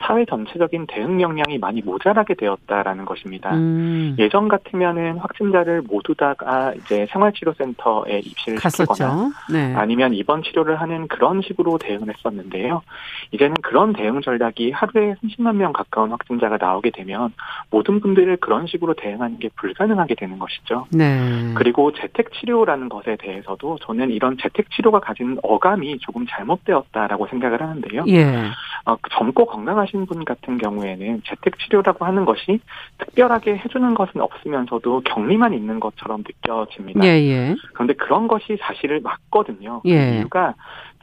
Speaker 7: 사회 전체적인 대응 역량이 많이 모자라게 되었다라는 것입니다. 음. 음. 예전 같으면은 확진자를 모두 다가 이제 생활치료센터에 입실을. 시키거나 네. 아니면 입원 치료를 하는 그런 식으로 대응을 했었는데요. 이제는 그런 대응 전략이 하루에 30만 명 가까운 확진자가 나오게 되면 모든 분들을 그런 식으로 대응하는 게 불가능하게 되는 것이죠. 네. 그리고 재택 치료라는 것에 대해서도 저는 이런 재택 치료가 가진 어감이 조금 잘못되었다라고 생각을 하는데요. 예. 어, 젊고 건강하신 분 같은 경우에는 재택 치료라고 하는 것이 특별하게 해주는 해주는 것은 없으면서도 격리만 있는 것처럼 느껴집니다. 예, 예. 그런데 그런 것이 사실을 맞거든요. 그 예. 이유가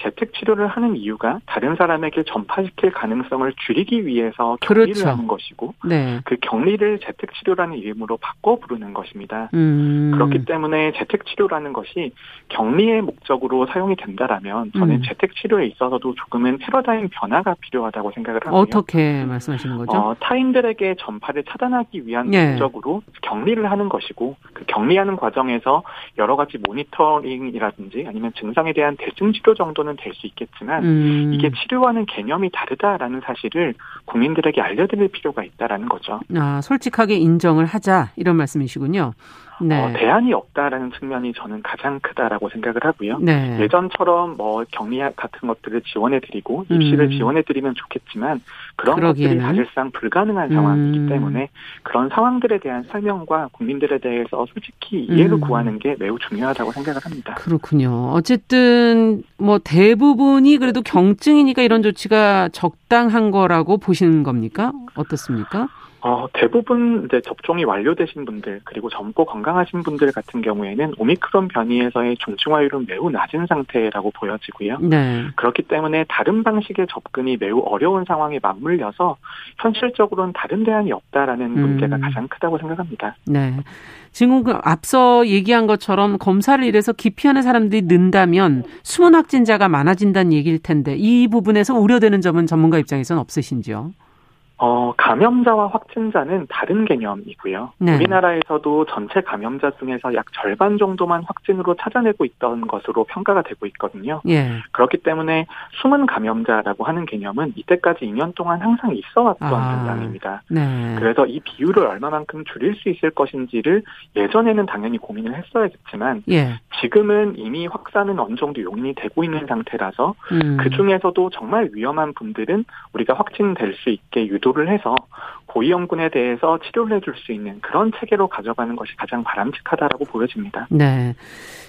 Speaker 7: 재택 치료를 하는 이유가 다른 사람에게 전파시킬 가능성을 줄이기 위해서 격리를 그렇죠. 하는 것이고 네. 그 격리를 재택 치료라는 이름으로 바꿔 부르는 것입니다. 음. 그렇기 때문에 재택 치료라는 것이 격리의 목적으로 사용이 된다라면 저는 음. 재택 치료에 있어서도 조금은 패러다임 변화가 필요하다고 생각을 합니다.
Speaker 2: 어떻게 말씀하시는 거죠? 어,
Speaker 7: 타인들에게 전파를 차단하기 위한 네. 목적으로 격리를 하는 것이고 그 격리하는 과정에서 여러 가지 모니터링이라든지 아니면 증상에 대한 대증 치료 정도는 치료는 될 수 있겠지만 음. 이게 치료와는 개념이 다르다라는 사실을 국민들에게 알려드릴 필요가 있다라는 거죠.
Speaker 2: 아 솔직하게 인정을 하자 이런 말씀이시군요.
Speaker 7: 네. 어, 대안이 없다라는 측면이 저는 가장 크다라고 생각을 하고요. 네. 예전처럼 뭐 격리 같은 것들을 지원해드리고 입시를 음. 지원해드리면 좋겠지만 그런 그러기에는. 것들이 사실상 불가능한 상황이기 음. 때문에 그런 상황들에 대한 설명과 국민들에 대해서 솔직히 이해를 음. 구하는 게 매우 중요하다고 생각을 합니다.
Speaker 2: 그렇군요. 어쨌든 뭐 대부분이 그래도 경증이니까 이런 조치가 적당한 거라고 보시는 겁니까? 어떻습니까?
Speaker 7: 어, 대부분 이제 접종이 완료되신 분들 그리고 젊고 건강하신 분들 같은 경우에는 오미크론 변이에서의 중증화율은 매우 낮은 상태라고 보여지고요. 네. 그렇기 때문에 다른 방식의 접근이 매우 어려운 상황에 맞물려서 현실적으로는 다른 대안이 없다라는 음. 문제가 가장 크다고 생각합니다.
Speaker 2: 네. 지금 그 앞서 얘기한 것처럼 검사를 이래서 기피하는 사람들이 는다면 숨은 확진자가 많아진다는 얘기일 텐데 이 부분에서 우려되는 점은 전문가 입장에서는 없으신지요?
Speaker 7: 어, 감염자와 확진자는 다른 개념이고요. 네. 우리나라에서도 전체 감염자 중에서 약 절반 정도만 확진으로 찾아내고 있던 것으로 평가가 되고 있거든요. 예. 그렇기 때문에 숨은 감염자라고 하는 개념은 이때까지 2년 동안 항상 있어 왔던 아, 현상입니다. 네. 그래서 이 비율을 얼마만큼 줄일 수 있을 것인지를 예전에는 당연히 고민을 했어야겠지만 예. 지금은 이미 확산은 어느 정도 용인이 되고 있는 상태라서 음. 그 중에서도 정말 위험한 분들은 우리가 확진될 수 있게 유도 유도를 해서 고위험군에 대해서 치료를 해줄 수 있는 그런 체계로 가져가는 것이 가장 바람직하다라고 보여집니다.
Speaker 2: 네.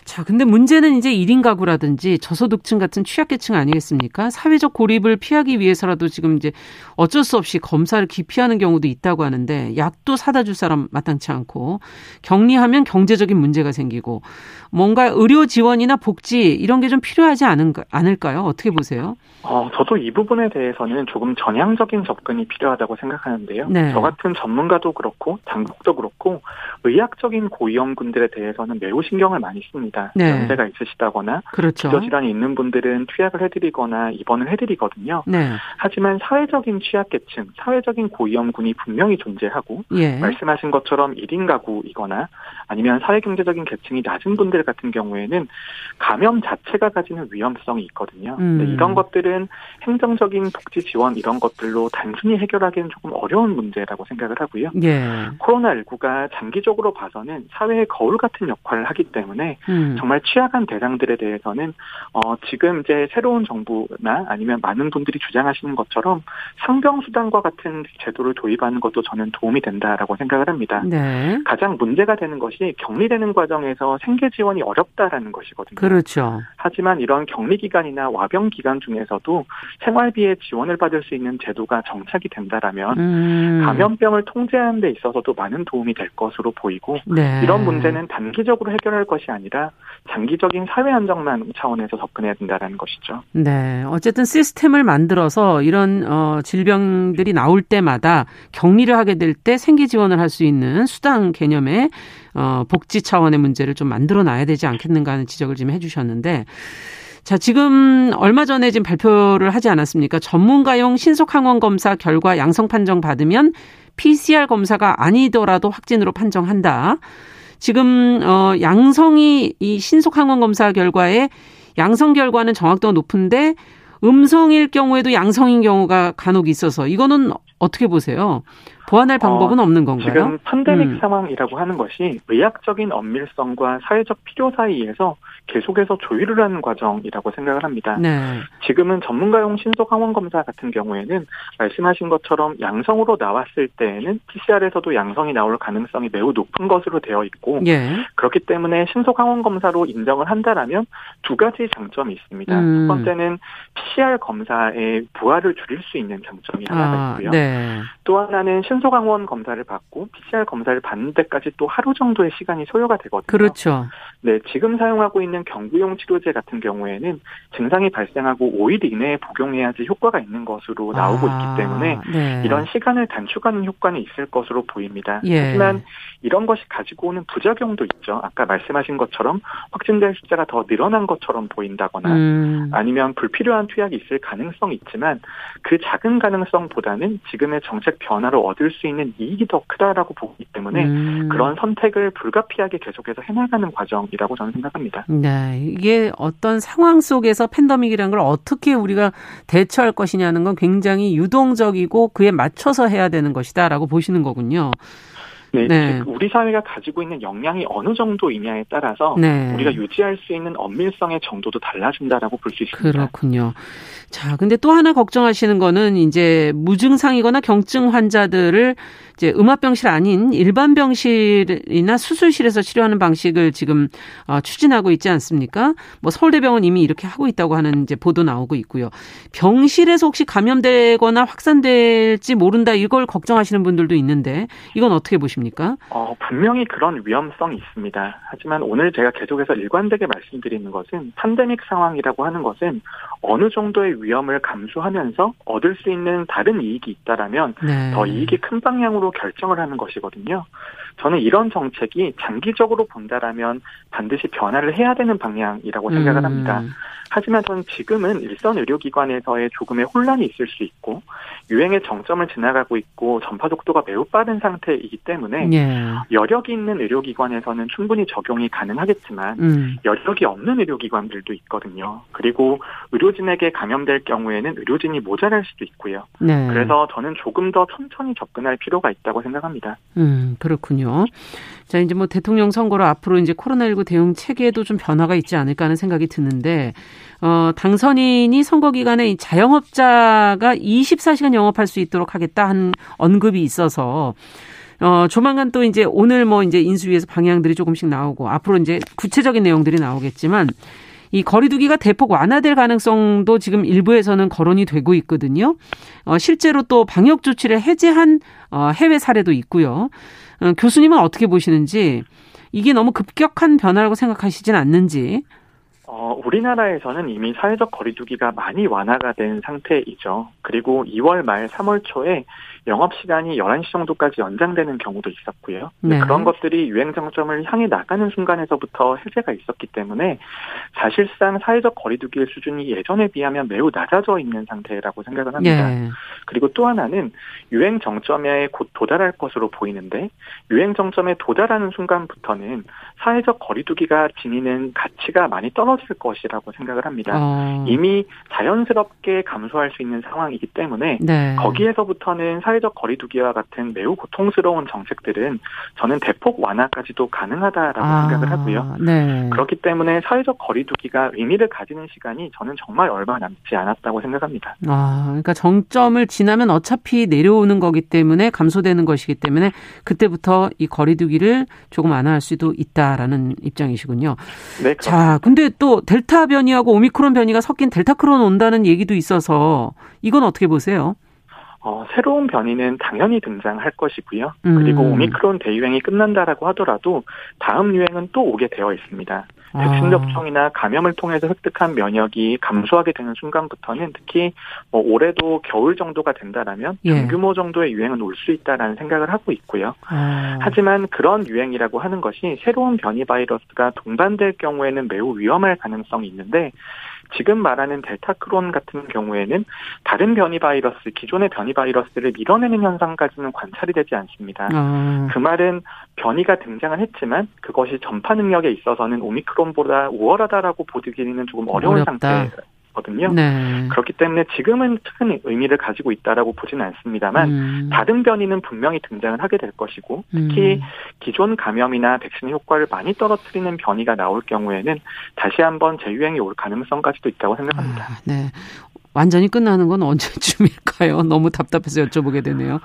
Speaker 2: 자, 근데 문제는 이제 1인 가구라든지 저소득층 같은 취약계층 아니겠습니까? 사회적 고립을 피하기 위해서라도 지금 이제 어쩔 수 없이 검사를 기피하는 경우도 있다고 하는데 약도 사다 줄 사람 마땅치 않고 격리하면 경제적인 문제가 생기고 뭔가 의료 지원이나 복지 이런 게 좀 필요하지 않을까요? 어떻게 보세요?
Speaker 7: 어, 저도 이 부분에 대해서는 조금 전향적인 접근이 필요하다 고 생각하는데요. 네. 저 같은 전문가도 그렇고 당국도 그렇고 의학적인 고위험군들에 대해서는 매우 신경을 많이 씁니다. 네. 연세가 있으시다거나 그렇죠. 기저질환이 있는 분들은 투약을 해드리거나 입원을 해드리거든요. 네. 하지만 사회적인 취약계층, 사회적인 고위험군이 분명히 존재하고 예. 말씀하신 것처럼 1인 가구이거나 아니면 사회경제적인 계층이 낮은 분들 같은 경우에는 감염 자체가 가지는 위험성이 있거든요. 음. 이런 것들은 행정적인 복지 지원 이런 것들로 단순히 해결하기는 조금 어려운 문제라고 생각을 하고요. 예. 코로나19가 장기적으로 봐서는 사회의 거울 같은 역할을 하기 때문에 음. 정말 취약한 대상들에 대해서는 어, 지금 이제 새로운 정부나 아니면 많은 분들이 주장하시는 것처럼 상병수당과 같은 제도를 도입하는 것도 저는 도움이 된다라고 생각을 합니다. 네. 가장 문제가 되는 것이 격리되는 과정에서 생계 지원이 어렵다라는 것이거든요.
Speaker 2: 그렇죠.
Speaker 7: 하지만 이런 격리 기간이나 와병 기간 중에서도 생활비에 지원을 받을 수 있는 제도가 정착이 된다라면 음. 감염병을 통제하는 데 있어서도 많은 도움이 될 것으로 보이고 네. 이런 문제는 단기적으로 해결할 것이 아니라 장기적인 사회 안정만 차원에서 접근해야 된다는 것이죠.
Speaker 2: 네, 어쨌든 시스템을 만들어서 이런 어, 질병들이 나올 때마다 격리를 하게 될 때 생계 지원을 할 수 있는 수당 개념의 어, 복지 차원의 문제를 좀 만들어 놔야 되지 않겠는가 하는 지적을 지금 해주셨는데. 자, 지금 얼마 전에 지금 발표를 하지 않았습니까? 전문가용 신속 항원 검사 결과 양성 판정 받으면 PCR 검사가 아니더라도 확진으로 판정한다. 지금 어 양성이 이 신속 항원 검사 결과에 양성 결과는 정확도가 높은데 음성일 경우에도 양성인 경우가 간혹 있어서 이거는 어떻게 보세요? 보완할 방법은 어, 없는 건가요?
Speaker 7: 지금 팬데믹 음. 상황이라고 하는 것이 의학적인 엄밀성과 사회적 필요 사이에서 계속해서 조율을 하는 과정이라고 생각을 합니다. 네. 지금은 전문가용 신속 항원 검사 같은 경우에는 말씀하신 것처럼 양성으로 나왔을 때에는 PCR에서도 양성이 나올 가능성이 매우 높은 것으로 되어 있고 예. 그렇기 때문에 신속 항원 검사로 인정을 한다라면 두 가지 장점이 있습니다. 음. 첫 번째는 PCR 검사의 부하를 줄일 수 있는 장점이 하나가 아, 있고요. 네. 또 하나는 신속 항원 검사를 받고 PCR 검사를 받는 데까지 또 하루 정도의 시간이 소요가 되거든요.
Speaker 2: 그렇죠.
Speaker 7: 네, 지금 사용하고 있는 경구용 치료제 같은 경우에는 증상이 발생하고 5일 이내에 복용해야지 효과가 있는 것으로 나오고 아, 있기 때문에 네. 이런 시간을 단축하는 효과는 있을 것으로 보입니다. 예. 하지만 이런 것이 가지고 오는 부작용도 있죠. 아까 말씀하신 것처럼 확진자 숫자가 더 늘어난 것처럼 보인다거나 음. 아니면 불필요한 투약이 있을 가능성이 있지만 그 작은 가능성보다는 지금 의 정책 변화로 얻을 수 있는 이익이 더 크다라고 보기 때문에 음. 그런 선택을 불가피하게 계속해서 해나가는 과정이라고 저는 생각합니다.
Speaker 2: 네, 이게 어떤 상황 속에서 팬더믹이라는 걸 어떻게 우리가 대처할 것이냐는 건 굉장히 유동적이고 그에 맞춰서 해야 되는 것이다라고 보시는 거군요.
Speaker 7: 네, 네. 우리 사회가 가지고 있는 역량이 어느 정도이냐에 따라서 네. 우리가 유지할 수 있는 엄밀성의 정도도 달라진다라고 볼 수 있습니다.
Speaker 2: 그렇군요. 자, 근데 또 하나 걱정하시는 거는 이제 무증상이거나 경증 환자들을 이제 음압병실 아닌 일반 병실이나 수술실에서 치료하는 방식을 지금 어, 추진하고 있지 않습니까? 뭐 서울대병원 이미 이렇게 하고 있다고 하는 이제 보도 나오고 있고요. 병실에서 혹시 감염되거나 확산될지 모른다 이걸 걱정하시는 분들도 있는데 이건 어떻게 보십니까?
Speaker 7: 어, 분명히 그런 위험성이 있습니다. 하지만 오늘 제가 계속해서 일관되게 말씀드리는 것은 팬데믹 상황이라고 하는 것은 어느 정도의 위험을 감수하면서 얻을 수 있는 다른 이익이 있다라면 네. 더 이익이 큰 방향으로 결정을 하는 것이거든요. 저는 이런 정책이 장기적으로 본다라면 반드시 변화를 해야 되는 방향이라고 생각을 합니다. 음. 하지만 저는 지금은 일선 의료기관에서의 조금의 혼란이 있을 수 있고 유행의 정점을 지나가고 있고 전파 속도가 매우 빠른 상태이기 때문에 예. 여력이 있는 의료기관에서는 충분히 적용이 가능하겠지만 음. 여력이 없는 의료기관들도 있거든요. 그리고 의료진에게 감염될 경우에는 의료진이 모자랄 수도 있고요. 네. 그래서 저는 조금 더 천천히 접근할 필요가 있다고 생각합니다.
Speaker 2: 음, 그렇군요. 그렇군요. 자, 이제 뭐 대통령 선거로 앞으로 이제 코로나19 대응 체계에도 좀 변화가 있지 않을까 하는 생각이 드는데, 어, 당선인이 선거 기간에 자영업자가 24시간 영업할 수 있도록 하겠다 한 언급이 있어서, 어, 조만간 또 이제 오늘 뭐 이제 인수위에서 방향들이 조금씩 나오고, 앞으로 이제 구체적인 내용들이 나오겠지만, 이 거리두기가 대폭 완화될 가능성도 지금 일부에서는 거론이 되고 있거든요. 어, 실제로 또 방역 조치를 해제한 어, 해외 사례도 있고요. 어, 교수님은 어떻게 보시는지 이게 너무 급격한 변화라고 생각하시진 않는지
Speaker 7: 어, 우리나라에서는 이미 사회적 거리두기가 많이 완화가 된 상태이죠. 그리고 2월 말 3월 초에 영업 시간이 11시 정도까지 연장되는 경우도 있었고요. 네. 그런 것들이 유행 정점을 향해 나가는 순간에서부터 해제가 있었기 때문에 사실상 사회적 거리두기의 수준이 예전에 비하면 매우 낮아져 있는 상태라고 생각을 합니다. 네. 그리고 또 하나는 유행 정점에 곧 도달할 것으로 보이는데 유행 정점에 도달하는 순간부터는 사회적 거리두기가 지니는 가치가 많이 떨어질 것이라고 생각을 합니다. 어. 이미 자연스럽게 감소할 수 있는 상황이기 때문에 네. 거기에서부터는 사회 적 거리두기와 같은 매우 고통스러운 정책들은 저는 대폭 완화까지도 가능하다라고 아. 생각을 하고요. 네. 그렇기 때문에 사회적 거리두기가 의미를 가지는 시간이 저는 정말 얼마 남지 않았다고 생각합니다.
Speaker 2: 아, 그러니까 정점을 지나면 어차피 내려오는 거기 때문에 감소되는 것이기 때문에 그때부터 이 거리두기를 조금 완화할 수도 있다. 있다라는 입장이시군요. 네. 그렇습니다. 자, 근데 또 델타 변이하고 오미크론 변이가 섞인 델타 크론 온다는 얘기도 있어서 이건 어떻게 보세요?
Speaker 7: 어, 새로운 변이는 당연히 등장할 것이고요. 음. 그리고 오미크론 대유행이 끝난다라고 하더라도 다음 유행은 또 오게 되어 있습니다. 백신 아. 접종이나 감염을 통해서 획득한 면역이 감소하게 되는 순간부터는 특히 뭐 올해도 겨울 정도가 된다라면 예. 규모 정도의 유행은 올 수 있다라는 생각을 하고 있고요. 아. 하지만 그런 유행이라고 하는 것이 새로운 변이 바이러스가 동반될 경우에는 매우 위험할 가능성이 있는데 지금 말하는 델타크론 같은 경우에는 다른 변이 바이러스, 기존의 변이 바이러스를 밀어내는 현상까지는 관찰이 되지 않습니다. 아. 그 말은 변이가 등장을 했지만 그것이 전파 능력에 있어서는 오미크론보다 우월하다라고 보기는 조금 어려운 어렵다. 상태 거든요. 네. 그렇기 때문에 지금은 큰 의미를 가지고 있다라고 보지는 않습니다만 음. 다른 변이는 분명히 등장을 하게 될 것이고 특히 음. 기존 감염이나 백신 효과를 많이 떨어뜨리는 변이가 나올 경우에는 다시 한번 재유행이 올 가능성까지도 있다고 생각합니다. 아, 네.
Speaker 2: 완전히 끝나는 건 언제쯤일까요? [laughs] 너무 답답해서 여쭤보게 되네요.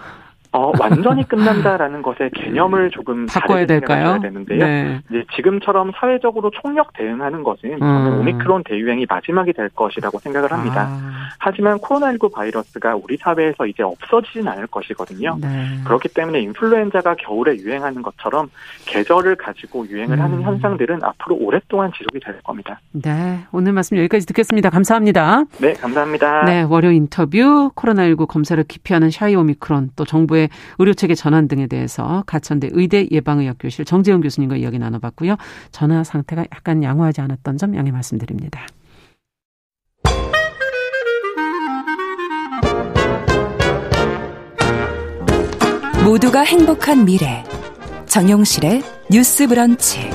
Speaker 7: 어, 완전히 끝난다라는 것의 [laughs] 개념을 조금
Speaker 2: 바꿔야 될까요?
Speaker 7: 되는데요. 네. 이제 지금처럼 사회적으로 총력 대응하는 것은 저는 음. 오미크론 대유행이 마지막이 될 것이라고 생각을 합니다. 아. 하지만 코로나19 바이러스가 우리 사회에서 이제 없어지진 않을 것이거든요. 네. 그렇기 때문에 인플루엔자가 겨울에 유행하는 것처럼 계절을 가지고 유행을 음. 하는 현상들은 앞으로 오랫동안 지속이 될 겁니다.
Speaker 2: 네. 오늘 말씀 여기까지 듣겠습니다. 감사합니다.
Speaker 7: 네, 감사합니다.
Speaker 2: 네, 월요 인터뷰 코로나19 검사를 기피하는 샤이 오미크론 또 정부의 정부의 의료체계 전환 등에 대해서 가천대 의대 예방의학교실 정재영 교수님과 이야기 나눠봤고요. 전화 상태가 약간 양호하지 않았던 점 양해 말씀드립니다.
Speaker 1: 모두가 행복한 미래 정용실의 뉴스 브런치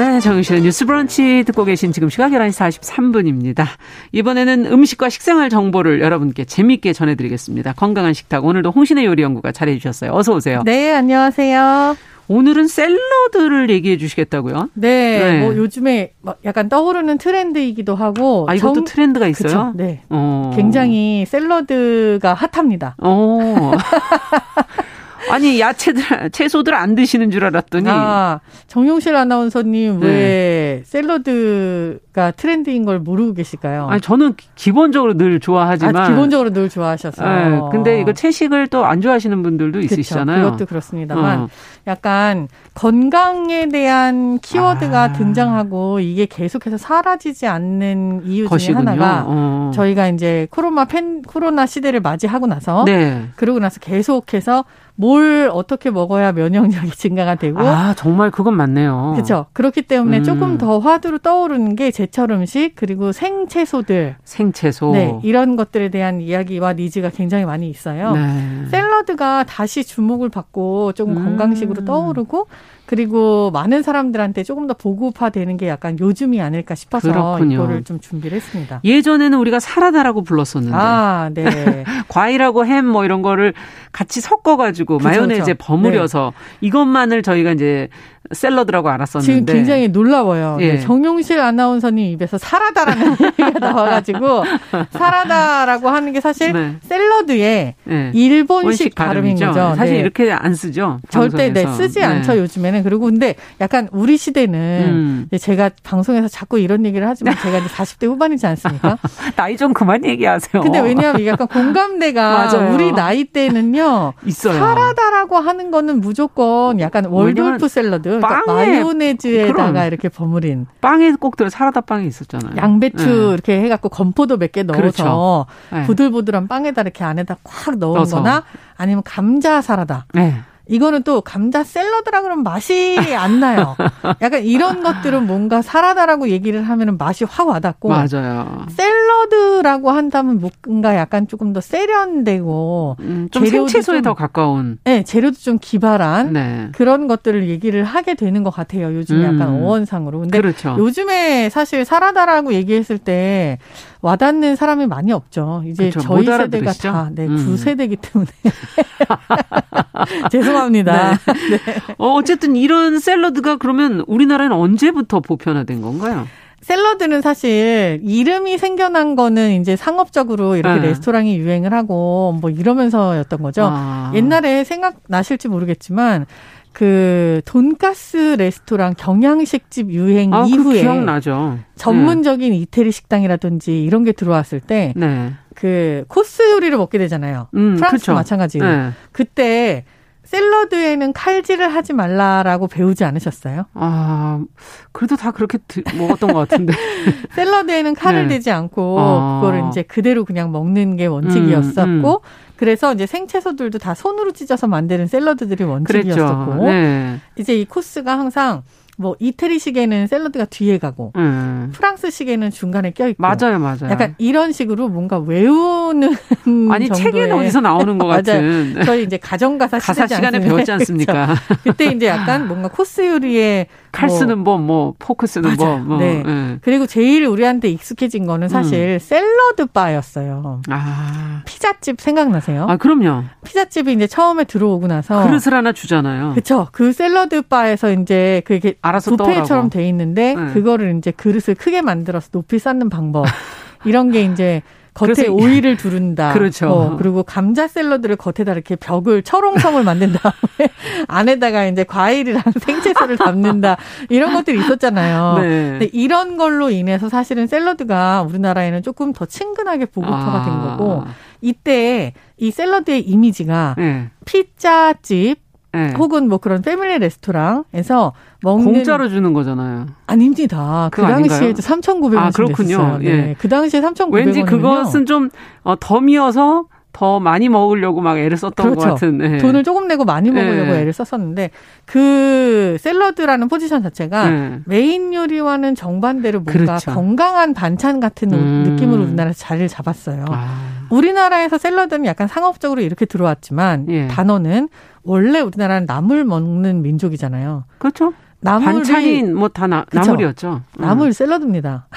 Speaker 2: 네, 정영실의 뉴스 브런치 듣고 계신 지금 시각 11시 43분입니다. 이번에는 음식과 식생활 정보를 여러분께 재미있게 전해드리겠습니다. 건강한 식탁. 오늘도 홍신의 요리 연구가 잘해 주셨어요. 어서 오세요.
Speaker 8: 네, 안녕하세요.
Speaker 2: 오늘은 샐러드를 얘기해 주시겠다고요?
Speaker 8: 네, 네. 뭐 요즘에 약간 떠오르는 트렌드이기도 하고.
Speaker 2: 아, 이것도 정... 트렌드가 있어요? 그쵸?
Speaker 8: 네. 어. 굉장히 샐러드가 핫합니다. 어. [laughs]
Speaker 2: 아니 야채들 채소들 안 드시는 줄 알았더니 아,
Speaker 8: 정용실 아나운서님 네. 왜 샐러드가 트렌드인 걸 모르고 계실까요?
Speaker 2: 아니 저는 기본적으로 늘 좋아하지만 아,
Speaker 8: 기본적으로 늘 좋아하셔서. 네,
Speaker 2: 근데 이거 채식을 또 안 좋아하시는 분들도 그쵸, 있으시잖아요.
Speaker 8: 그것도 그렇습니다만 어. 약간 건강에 대한 키워드가 아. 등장하고 이게 계속해서 사라지지 않는 이유 중에 하나가 어. 저희가 이제 코로나 팬 코로나 시대를 맞이하고 나서 네. 그러고 나서 계속해서 뭘 어떻게 먹어야 면역력이 증가가 되고
Speaker 2: 아 정말 그건 맞네요.
Speaker 8: 그렇죠. 그렇기 때문에 음. 조금 더 화두로 떠오르는 게 제철 음식 그리고 생채소들,
Speaker 2: 생채소,
Speaker 8: 네 이런 것들에 대한 이야기와 니즈가 굉장히 많이 있어요. 네. 샐러드가 다시 주목을 받고 조금 음. 건강식으로 떠오르고 그리고 많은 사람들한테 조금 더 보급화되는 게 약간 요즘이 아닐까 싶어서 그렇군요. 이거를 좀 준비를 했습니다.
Speaker 2: 예전에는 우리가 사라다라고 불렀었는데.
Speaker 8: 아, 네. [laughs]
Speaker 2: 과일하고 햄 뭐 이런 거를 같이 섞어 가지고 그쵸, 마요네즈에. 버무려서 네. 이것만을 저희가 이제 샐러드라고 알았었는데
Speaker 8: 지금 굉장히 놀라워요. 예. 네, 정용실 아나운서님 입에서 사라다라는 [laughs] 얘기가 나와가지고 사라다라고 하는 게 사실 네. 샐러드의 네. 일본식 발음인 거죠.
Speaker 2: 사실 네. 이렇게 안 쓰죠.
Speaker 8: 절대 네, 쓰지 않죠 요즘에는. 그리고 근데 약간 우리 시대는 음. 제가 방송에서 자꾸 이런 얘기를 하지만 제가 이제 40대 후반이지 않습니까? [laughs]
Speaker 2: 나이 좀 그만 얘기하세요.
Speaker 8: 근데 왜냐하면 약간 공감대가 [laughs] 우리 나이 때는요 있어요. 사라다라고 하는 거는 무조건 약간 월드월프 샐러드 그러니까 마요네즈에다가 그럼. 이렇게 버무린
Speaker 2: 빵에 꼭 들어 사라다 빵이 있었잖아요.
Speaker 8: 양배추 네. 이렇게 해갖고 건포도 몇 개 넣어서 그렇죠. 네. 부들부들한 빵에다 이렇게 안에다 콱 넣은거나 아니면 감자 사라다. 네. 이거는 또 감자 샐러드라 그러면 맛이 안 나요. [laughs] 약간 이런 것들은 뭔가 사라다라고 얘기를 하면 맛이 확 와닿고.
Speaker 2: 맞아요.
Speaker 8: 샐 러드라고 한다면 뭔가 약간 조금 더 세련되고.
Speaker 2: 음, 좀 생채소에 좀, 더 가까운.
Speaker 8: 네, 재료도 좀 기발한 네. 그런 것들을 얘기를 하게 되는 것 같아요. 요즘 약간 음. 어원상으로. 근데 그렇죠. 요즘에 사실 사라다라고 얘기했을 때 와닿는 사람이 많이 없죠. 이제 그렇죠. 저희 세대가 다, 네, 음. 9세대기 때문에. [laughs] [laughs] 죄송합니다. 네. [laughs]
Speaker 2: 네. 어, 어쨌든 이런 샐러드가 그러면 우리나라에는 언제부터 보편화된 건가요?
Speaker 8: 샐러드는 사실 이름이 생겨난 거는 이제 상업적으로 이렇게 네. 레스토랑이 유행을 하고 뭐 이러면서였던 거죠. 아. 옛날에 생각나실지 모르겠지만 그 돈가스 레스토랑 경양식집 유행 아, 이후에
Speaker 2: 기억나죠.
Speaker 8: 전문적인 네. 이태리 식당이라든지 이런 게 들어왔을 때 네. 그 코스 요리를 먹게 되잖아요. 음, 프랑스 마찬가지로. 네. 그때 샐러드에는 칼질을 하지 말라라고 배우지 않으셨어요?
Speaker 2: 아, 그래도 다 그렇게 먹었던 것 같은데. [laughs]
Speaker 8: 샐러드에는 칼을 네. 대지 않고 아. 그거를 이제 그대로 그냥 먹는 게 원칙이었었고 음, 음. 그래서 이제 생채소들도 다 손으로 찢어서 만드는 샐러드들이 원칙이었었고 네. 이제 이 코스가 항상 뭐 이태리식에는 샐러드가 뒤에 가고 음. 프랑스식에는 중간에 껴 있고
Speaker 2: 맞아요, 맞아요.
Speaker 8: 약간 이런 식으로 뭔가 외우는 [laughs]
Speaker 2: 아니. 책에는 어디서 나오는 것 [laughs] 같은
Speaker 8: 저희 이제 가정 가사
Speaker 2: 가사 시간에 배웠지 않습니까? [laughs]
Speaker 8: 그때 이제 약간 뭔가 코스 요리에
Speaker 2: 칼 뭐, 쓰는 법, 뭐 포크 쓰는 맞아. 법, 뭐.
Speaker 8: 네. 네. 그리고 제일 우리한테 익숙해진 거는 사실 음. 샐러드 바였어요. 아. 피자집 생각나세요?
Speaker 2: 아, 그럼요.
Speaker 8: 피자집이 이제 처음에 들어오고 나서
Speaker 2: 그릇을 하나 주잖아요.
Speaker 8: 그렇죠. 그 샐러드 바에서 이제 그게 알아서 부페처럼 돼 있는데 네. 그거를 이제 그릇을 크게 만들어서 높이 쌓는 방법. [laughs] 이런 게 이제 겉에 오이를 두른다. [laughs]
Speaker 2: 그렇죠.
Speaker 8: 어, 그리고 감자 샐러드를 겉에다 이렇게 벽을 철옹성을 만든 다음에 [laughs] 안에다가 이제 과일이랑 생채소를 담는다. 이런 것들이 있었잖아요. 네. 근데 이런 걸로 인해서 사실은 샐러드가 우리나라에는 조금 더 친근하게 보급화가 아. 된 거고 이때 이 샐러드의 이미지가 네. 피자집 네. 혹은 뭐 그런 패밀리 레스토랑에서 먹는
Speaker 2: 공짜로 주는 거잖아요.
Speaker 8: 아닙니다. 그 당시에 3,900원 아, 그렇군요. 네. 예. 그 당시에 3,900원
Speaker 2: 왠지 그것은 좀 어, 덤이어서 더 많이 먹으려고 막 애를 썼던 그렇죠. 것 같은. 네.
Speaker 8: 돈을 조금 내고 많이 먹으려고 네. 애를 썼었는데 그 샐러드라는 포지션 자체가 네. 메인 요리와는 정반대로 뭔가 그렇죠. 건강한 반찬 같은 음. 느낌으로 우리나라에서 자리를 잡았어요. 아. 우리나라에서 샐러드는 약간 상업적으로 이렇게 들어왔지만 예. 단어는 원래 우리나라는 나물 먹는 민족이잖아요.
Speaker 2: 그렇죠. 나물이 반찬이 뭐다 나물이었죠.
Speaker 8: 나물 음. 샐러드입니다.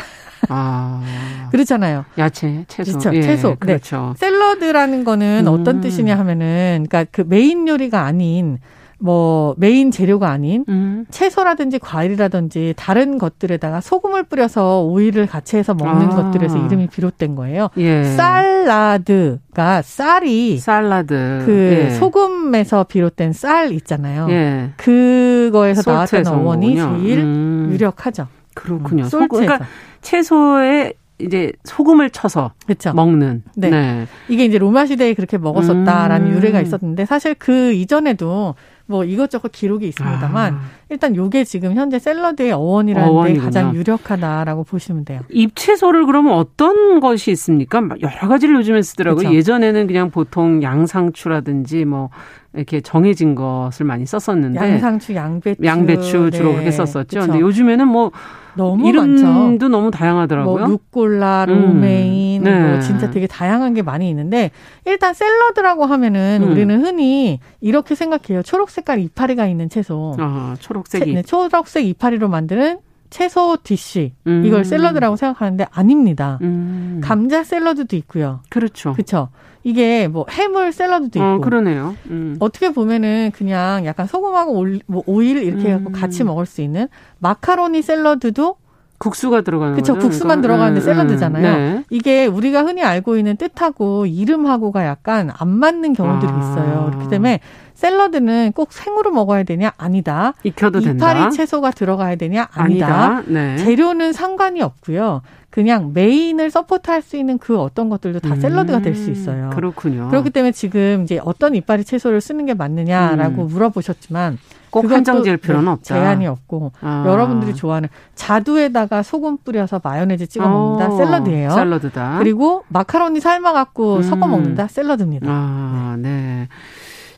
Speaker 8: 아. [laughs] 그렇잖아요.
Speaker 2: 야채, 채소.
Speaker 8: 그렇죠. 예, 채소. 네. 그렇죠. 네. 샐러드라는 거는 음. 어떤 뜻이냐 하면은 그러니까 그 메인 요리가 아닌 뭐 메인 재료가 아닌 음. 채소라든지 과일이라든지 다른 것들에다가 소금을 뿌려서 오일을 같이 해서 먹는 아. 것들에서 이름이 비롯된 거예요. 예. salade가 sal이
Speaker 2: salade
Speaker 8: 그 예. 소금에서 비롯된 sal 있잖아요. 예. 그거에서 나왔던 어원이 제일 음. 유력하죠.
Speaker 2: 그렇군요. 음, 소금 그러니까 채소에 이제 소금을 쳐서 그쵸. 먹는.
Speaker 8: 네. 네. 이게 이제 로마 시대에 그렇게 먹었었다라는 음. 유래가 있었는데 사실 그 이전에도 뭐 이것저것 기록이 있습니다만 아. 일단 요게 지금 현재 샐러드의 어원이라는 어원이구나. 게 가장 유력하다라고 보시면 돼요.
Speaker 2: 잎채소를 그러면 어떤 것이 있습니까? 여러 가지를 요즘에 쓰더라고요. 그쵸. 예전에는 그냥 보통 양상추라든지 뭐 이렇게 정해진 것을 많이 썼었는데
Speaker 8: 양상추, 양배추,
Speaker 2: 양배추 주로 네. 그렇게 썼었죠. 그쵸. 근데 요즘에는 뭐 너무 이름도 많죠. 너무 다양하더라고요.
Speaker 8: 뭐 루꼴라, 로메인, 네. 뭐 진짜 되게 다양한 게 많이 있는데 일단 샐러드라고 하면은 음. 우리는 흔히 이렇게 생각해요. 초록 색깔 이파리가 있는 채소.
Speaker 2: 아, 초록색이.
Speaker 8: 네, 초록색 이파리로 만드는 채소 dish 음. 이걸 샐러드라고 생각하는데 아닙니다. 음. 감자 샐러드도 있고요.
Speaker 2: 그렇죠.
Speaker 8: 그렇죠. 이게 뭐 해물 샐러드도 어, 있고.
Speaker 2: 어, 그러네요. 음.
Speaker 8: 어떻게 보면은 그냥 약간 소금하고 올, 뭐 오일 이렇게 해갖고 음. 같이 먹을 수 있는 마카로니 샐러드도
Speaker 2: 국수가 들어가는
Speaker 8: 그쵸,
Speaker 2: 거죠.
Speaker 8: 국수만 그러니까? 들어가는데 음, 샐러드잖아요. 네. 이게 우리가 흔히 알고 있는 뜻하고 이름하고가 약간 안 맞는 경우들이 아. 있어요. 그렇기 때문에 샐러드는 꼭 생으로 먹어야 되냐? 아니다.
Speaker 2: 익혀도
Speaker 8: 이파리
Speaker 2: 된다.
Speaker 8: 채소가 들어가야 되냐? 아니다. 아니다. 네. 재료는 상관이 없고요. 그냥 메인을 서포트할 수 있는 그 어떤 것들도 다 음, 샐러드가 될 수 있어요.
Speaker 2: 그렇군요.
Speaker 8: 그렇기 때문에 지금 이제 어떤 이파리 채소를 쓰는 게 맞느냐라고 음. 물어보셨지만
Speaker 2: 꼭 한정 지을 필요는 네, 없다.
Speaker 8: 제한이 없고 아. 여러분들이 좋아하는 자두에다가 소금 뿌려서 마요네즈 찍어 먹는다 어, 샐러드예요.
Speaker 2: 샐러드다.
Speaker 8: 그리고 마카로니 삶아 갖고 음. 섞어 먹는다 샐러드입니다.
Speaker 2: 아, 네.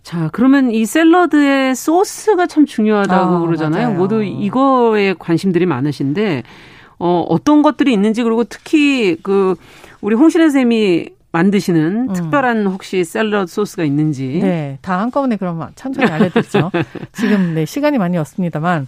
Speaker 2: 자, 그러면 이 샐러드의 소스가 참 중요하다고 아, 그러잖아요. 맞아요. 모두 이거에 관심들이 많으신데 어, 어떤 것들이 있는지 그리고 특히 그 우리 홍신혜 쌤이 만드시는 음. 특별한 혹시 샐러드 소스가 있는지.
Speaker 8: 네, 다 한꺼번에 그러면 천천히 알려드리죠. 지금 네 시간이 많이 없습니다만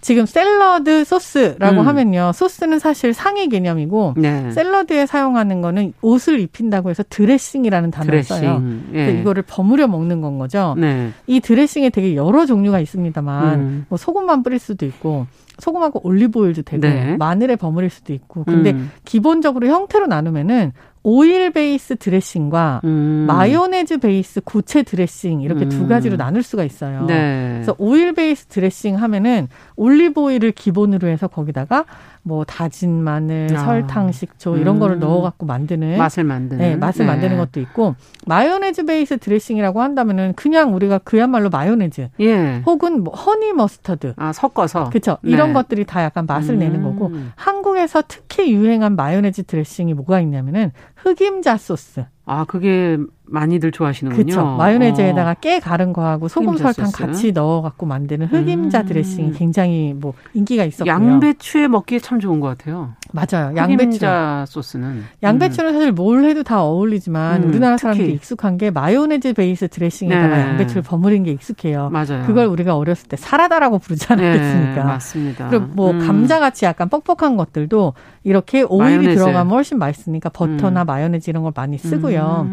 Speaker 8: 지금 샐러드 소스라고 음. 하면요. 소스는 사실 상위 개념이고 네. 샐러드에 사용하는 거는 옷을 입힌다고 해서 드레싱이라는 단어를 드레싱. 써요. 예. 이거를 버무려 먹는 건 거죠. 네. 이 드레싱에 되게 여러 종류가 있습니다만 음. 뭐 소금만 뿌릴 수도 있고 소금하고 올리브오일도 되고 네. 마늘에 버무릴 수도 있고 근데 음. 기본적으로 형태로 나누면은 오일 베이스 드레싱과 음. 마요네즈 베이스 고체 드레싱 이렇게 음. 두 가지로 나눌 수가 있어요. 네. 그래서 오일 베이스 드레싱 하면은 올리브 오일을 기본으로 해서 거기다가 뭐 다진 마늘, 아. 설탕, 식초 이런 음. 거를 넣어 갖고 만드는
Speaker 2: 맛을 만드는
Speaker 8: 네, 맛을 네. 만드는 것도 있고 마요네즈 베이스 드레싱이라고 한다면은 그냥 우리가 그야말로 마요네즈 예. 혹은 뭐 honey mustard
Speaker 2: 아 섞어서
Speaker 8: 그렇죠. 네. 이런 것들이 다 약간 맛을 음. 내는 거고 한국에서 특히 유행한 마요네즈 드레싱이 뭐가 있냐면은 흑임자 소스.
Speaker 2: 아, 그게 많이들 좋아하시는군요.
Speaker 8: 그렇죠. 마요네즈에다가 어. 깨 갈은 거하고 소금 설탕 소스. 같이 넣어 갖고 만드는 흑임자 음. 드레싱이 굉장히 뭐 인기가 있었고요.
Speaker 2: 양배추에 먹기에 참 좋은 것 같아요.
Speaker 8: 맞아요.
Speaker 2: 양배추 소스는
Speaker 8: 양배추는 음. 사실 뭘 해도 다 어울리지만 음, 우리나라 사람들이 익숙한 게 마요네즈 베이스 드레싱에다가 네. 양배추를 버무린 게 익숙해요.
Speaker 2: 맞아요.
Speaker 8: 그걸 우리가 어렸을 때 사라다라고 부르지 않았겠습니까?
Speaker 2: 네, 맞습니다.
Speaker 8: 그리고 뭐 음. 감자 같이 약간 뻑뻑한 것들도 이렇게 오일이 마요네즈. 들어가면 훨씬 맛있으니까 버터나 음. 마요네즈 이런 걸 많이 쓰고요.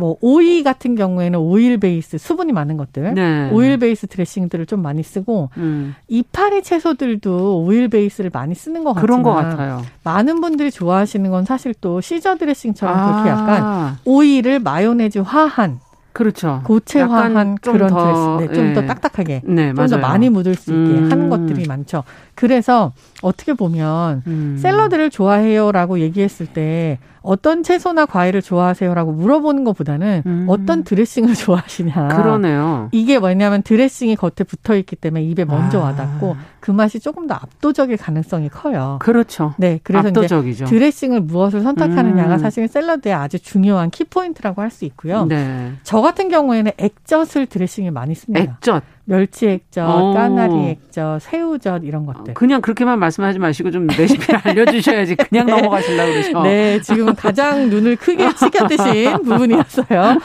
Speaker 8: 음. 뭐 오이 같은 경우에는 오일 베이스 수분이 많은 것들, 네. 오일 베이스 드레싱들을 좀 많이 쓰고 음. 이파리 채소들도 오일 베이스를 많이 쓰는 것
Speaker 2: 그런 것 같아요.
Speaker 8: 많은 분들이 좋아하시는 건 사실 또 시저 드레싱처럼 아. 그렇게 약간 오일을 마요네즈화한
Speaker 2: 그렇죠.
Speaker 8: 고체화한 그런 드레싱, 네, 좀더 예. 딱딱하게, 네, 좀더 많이 묻을 수 있게 음. 하는 것들이 많죠. 그래서 어떻게 보면 음. 샐러드를 좋아해요라고 얘기했을 때 어떤 채소나 과일을 좋아하세요라고 물어보는 것보다는 음. 어떤 드레싱을 [laughs] 좋아하시냐.
Speaker 2: 그러네요.
Speaker 8: 이게 뭐냐면 드레싱이 겉에 붙어 있기 때문에 입에 먼저 아. 와닿고 그 맛이 조금 더 압도적일 가능성이 커요.
Speaker 2: 그렇죠.
Speaker 8: 네, 그래서 압도적이죠. 이제 드레싱을 무엇을 선택하느냐가 음. 사실 샐러드의 아주 중요한 키 포인트라고 할 수 있고요. 네. 저 같은 경우에는 액젓을 드레싱에 많이 씁니다.
Speaker 2: 액젓.
Speaker 8: 멸치 액젓, 오. 까나리 액젓, 새우젓 이런 것들.
Speaker 2: 그냥 그렇게만 말씀하지 마시고 좀 레시피를 [laughs] 알려주셔야지 그냥 네. 넘어가시려고 그러죠.
Speaker 8: 네, 지금 가장 눈을 크게 [laughs] 치켜드신 부분이었어요.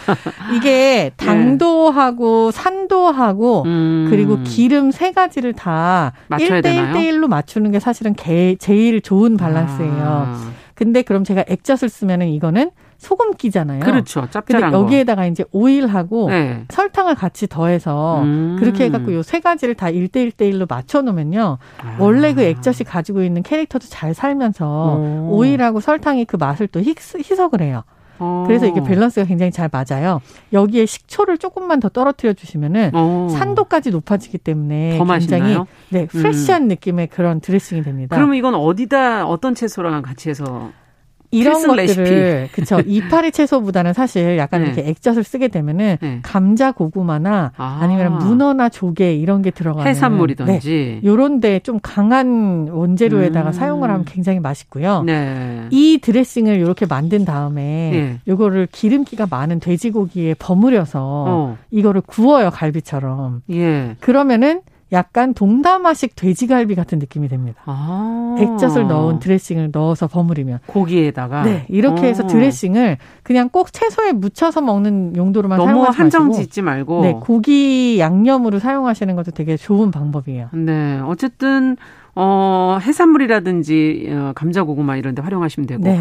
Speaker 8: 이게 당도하고 산도하고 음. 그리고 기름 세 가지를 다 1대 1대 1로 맞추는 게 사실은 게, 제일 좋은 밸런스예요. 아. 근데 그럼 제가 액젓을 쓰면은 이거는 소금기잖아요.
Speaker 2: 그렇죠. 짭짤한
Speaker 8: 근데 여기에다가 거. 이제 오일하고 네. 설탕을 같이 더해서 음. 그렇게 해갖고 요 세 가지를 다 1대1 대1로 맞춰놓으면요. 아. 원래 그 액젓이 가지고 있는 캐릭터도 잘 살면서 오. 오일하고 설탕이 그 맛을 또 희석을 해요. 그래서 이게 밸런스가 굉장히 잘 맞아요. 여기에 식초를 조금만 더 떨어뜨려 주시면은 오. 산도까지 높아지기 때문에 굉장히 네 프레시한 음. 느낌의 그런 드레싱이 됩니다.
Speaker 2: 그러면 이건 어디다 어떤 채소랑 같이 해서
Speaker 8: 이런 것들을 그쵸 [laughs] 이파리 채소보다는 사실 약간 네. 이렇게 액젓을 쓰게 되면은 네. 감자 고구마나 아. 니면 문어나 조개 이런 게 들어가는
Speaker 2: 해산물이든지
Speaker 8: 네. 요런데 좀 강한 원재료에다가 음. 사용을 하면 굉장히 맛있고요. 네. 이 드레싱을 이렇게 만든 다음에 네. 요거를 기름기가 많은 돼지고기에 버무려서 어. 이거를 구워요 갈비처럼. 예. 그러면은 약간 동남아식 돼지갈비 같은 느낌이 됩니다. 아. 액젓을 넣은 드레싱을 넣어서 버무리면
Speaker 2: 고기에다가
Speaker 8: 네 이렇게 오. 해서 어. 드레싱을 그냥 꼭 채소에 묻혀서 먹는 용도로만
Speaker 2: 너무
Speaker 8: 사용하지
Speaker 2: 한정 짓지 말고
Speaker 8: 네 고기 양념으로 사용하시는 것도 되게 좋은 방법이에요.
Speaker 2: 네 어쨌든 어 해산물이라든지 어, 감자 고구마 이런 데 활용하시면 되고 네.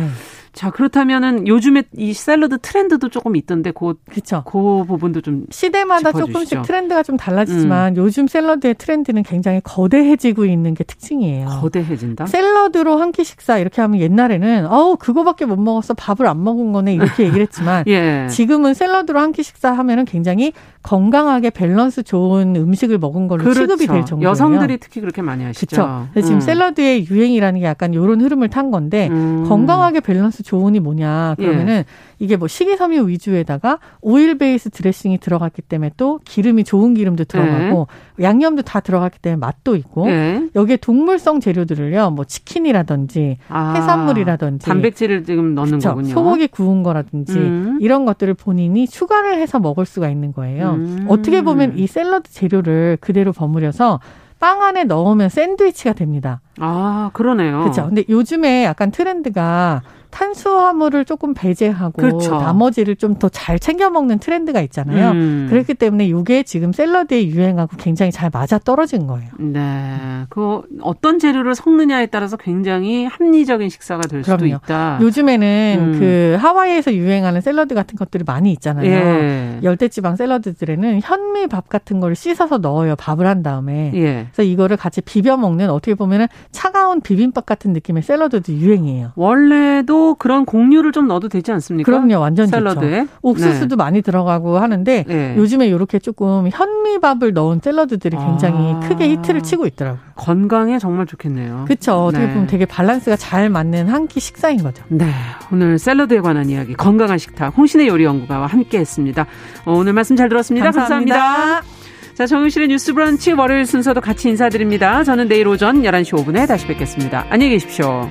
Speaker 2: 자, 그렇다면은 요즘에 이 샐러드 트렌드도 조금 있던데 그 그쵸. 그 부분도 좀
Speaker 8: 시대마다 조금씩 트렌드가 좀 달라지지만 음. 요즘 샐러드의 트렌드는 굉장히 거대해지고 있는 게 특징이에요.
Speaker 2: 거대해진다?
Speaker 8: 샐러드로 한 끼 식사 이렇게 하면 옛날에는 어우, 그거밖에 못 먹었어. 밥을 안 먹은 거네. 이렇게 얘기를 했지만 [laughs] 예. 지금은 샐러드로 한 끼 식사 하면은 굉장히 건강하게 밸런스 좋은 음식을 먹은 걸로 그렇죠. 취급이 될 정도예요.
Speaker 2: 여성들이 특히 그렇게 많이 하시죠.
Speaker 8: 그렇죠. 음. 지금 샐러드의 유행이라는 게 약간 이런 흐름을 탄 건데 음. 건강하게 밸런스 좋은 이 뭐냐 그러면은 예. 이게 뭐 식이섬유 위주에다가 오일 베이스 드레싱이 들어갔기 때문에 또 기름이 좋은 기름도 들어가고 예. 양념도 다 들어갔기 때문에 맛도 있고 예. 여기에 동물성 재료들을요 뭐 치킨이라든지 아, 해산물이라든지
Speaker 2: 단백질을 지금 넣는 그쵸? 거군요.
Speaker 8: 소고기 구운 거라든지 음. 이런 것들을 본인이 추가를 해서 먹을 수가 있는 거예요. 음. 어떻게 보면 이 샐러드 재료를 그대로 버무려서 빵 안에 넣으면 샌드위치가 됩니다.
Speaker 2: 아, 그러네요.
Speaker 8: 그렇죠. 근데 요즘에 약간 트렌드가 탄수화물을 조금 배제하고 그렇죠. 나머지를 좀 더 잘 챙겨 먹는 트렌드가 있잖아요. 음. 그렇기 때문에 이게 지금 샐러드에 유행하고 굉장히 잘 맞아 떨어진 거예요.
Speaker 2: 네. 그 어떤 재료를 섞느냐에 따라서 굉장히 합리적인 식사가 될 그럼요. 수도 있다.
Speaker 8: 요즘에는 음. 그 하와이에서 유행하는 샐러드 같은 것들이 많이 있잖아요. 예. 열대지방 샐러드들에는 현미밥 같은 걸 씻어서 넣어요. 밥을 한 다음에. 예. 그래서 이거를 같이 비벼 먹는 어떻게 보면은 차가운 비빔밥 같은 느낌의 샐러드도 유행이에요.
Speaker 2: 원래도 그런 곡류를 좀 넣어도 되지 않습니까?
Speaker 8: 그럼요, 완전 샐러드에 좋죠. 옥수수도 네. 많이 들어가고 하는데 네. 요즘에 이렇게 조금 현미밥을 넣은 샐러드들이 굉장히 아. 크게 히트를 치고 있더라고요.
Speaker 2: 건강에 정말 좋겠네요.
Speaker 8: 그렇죠. 어떻게 네. 보면 되게 밸런스가 잘 맞는 한 끼 식사인 거죠.
Speaker 2: 네, 오늘 샐러드에 관한 이야기 건강한 식탁 홍신의 요리 연구가와 함께했습니다. 어, 오늘 말씀 잘 들었습니다. 감사합니다. 감사합니다. 자, 정유실의 뉴스 브런치 월요일 순서도 같이 인사드립니다. 저는 내일 오전 11시 5분에 다시 뵙겠습니다. 안녕히 계십시오.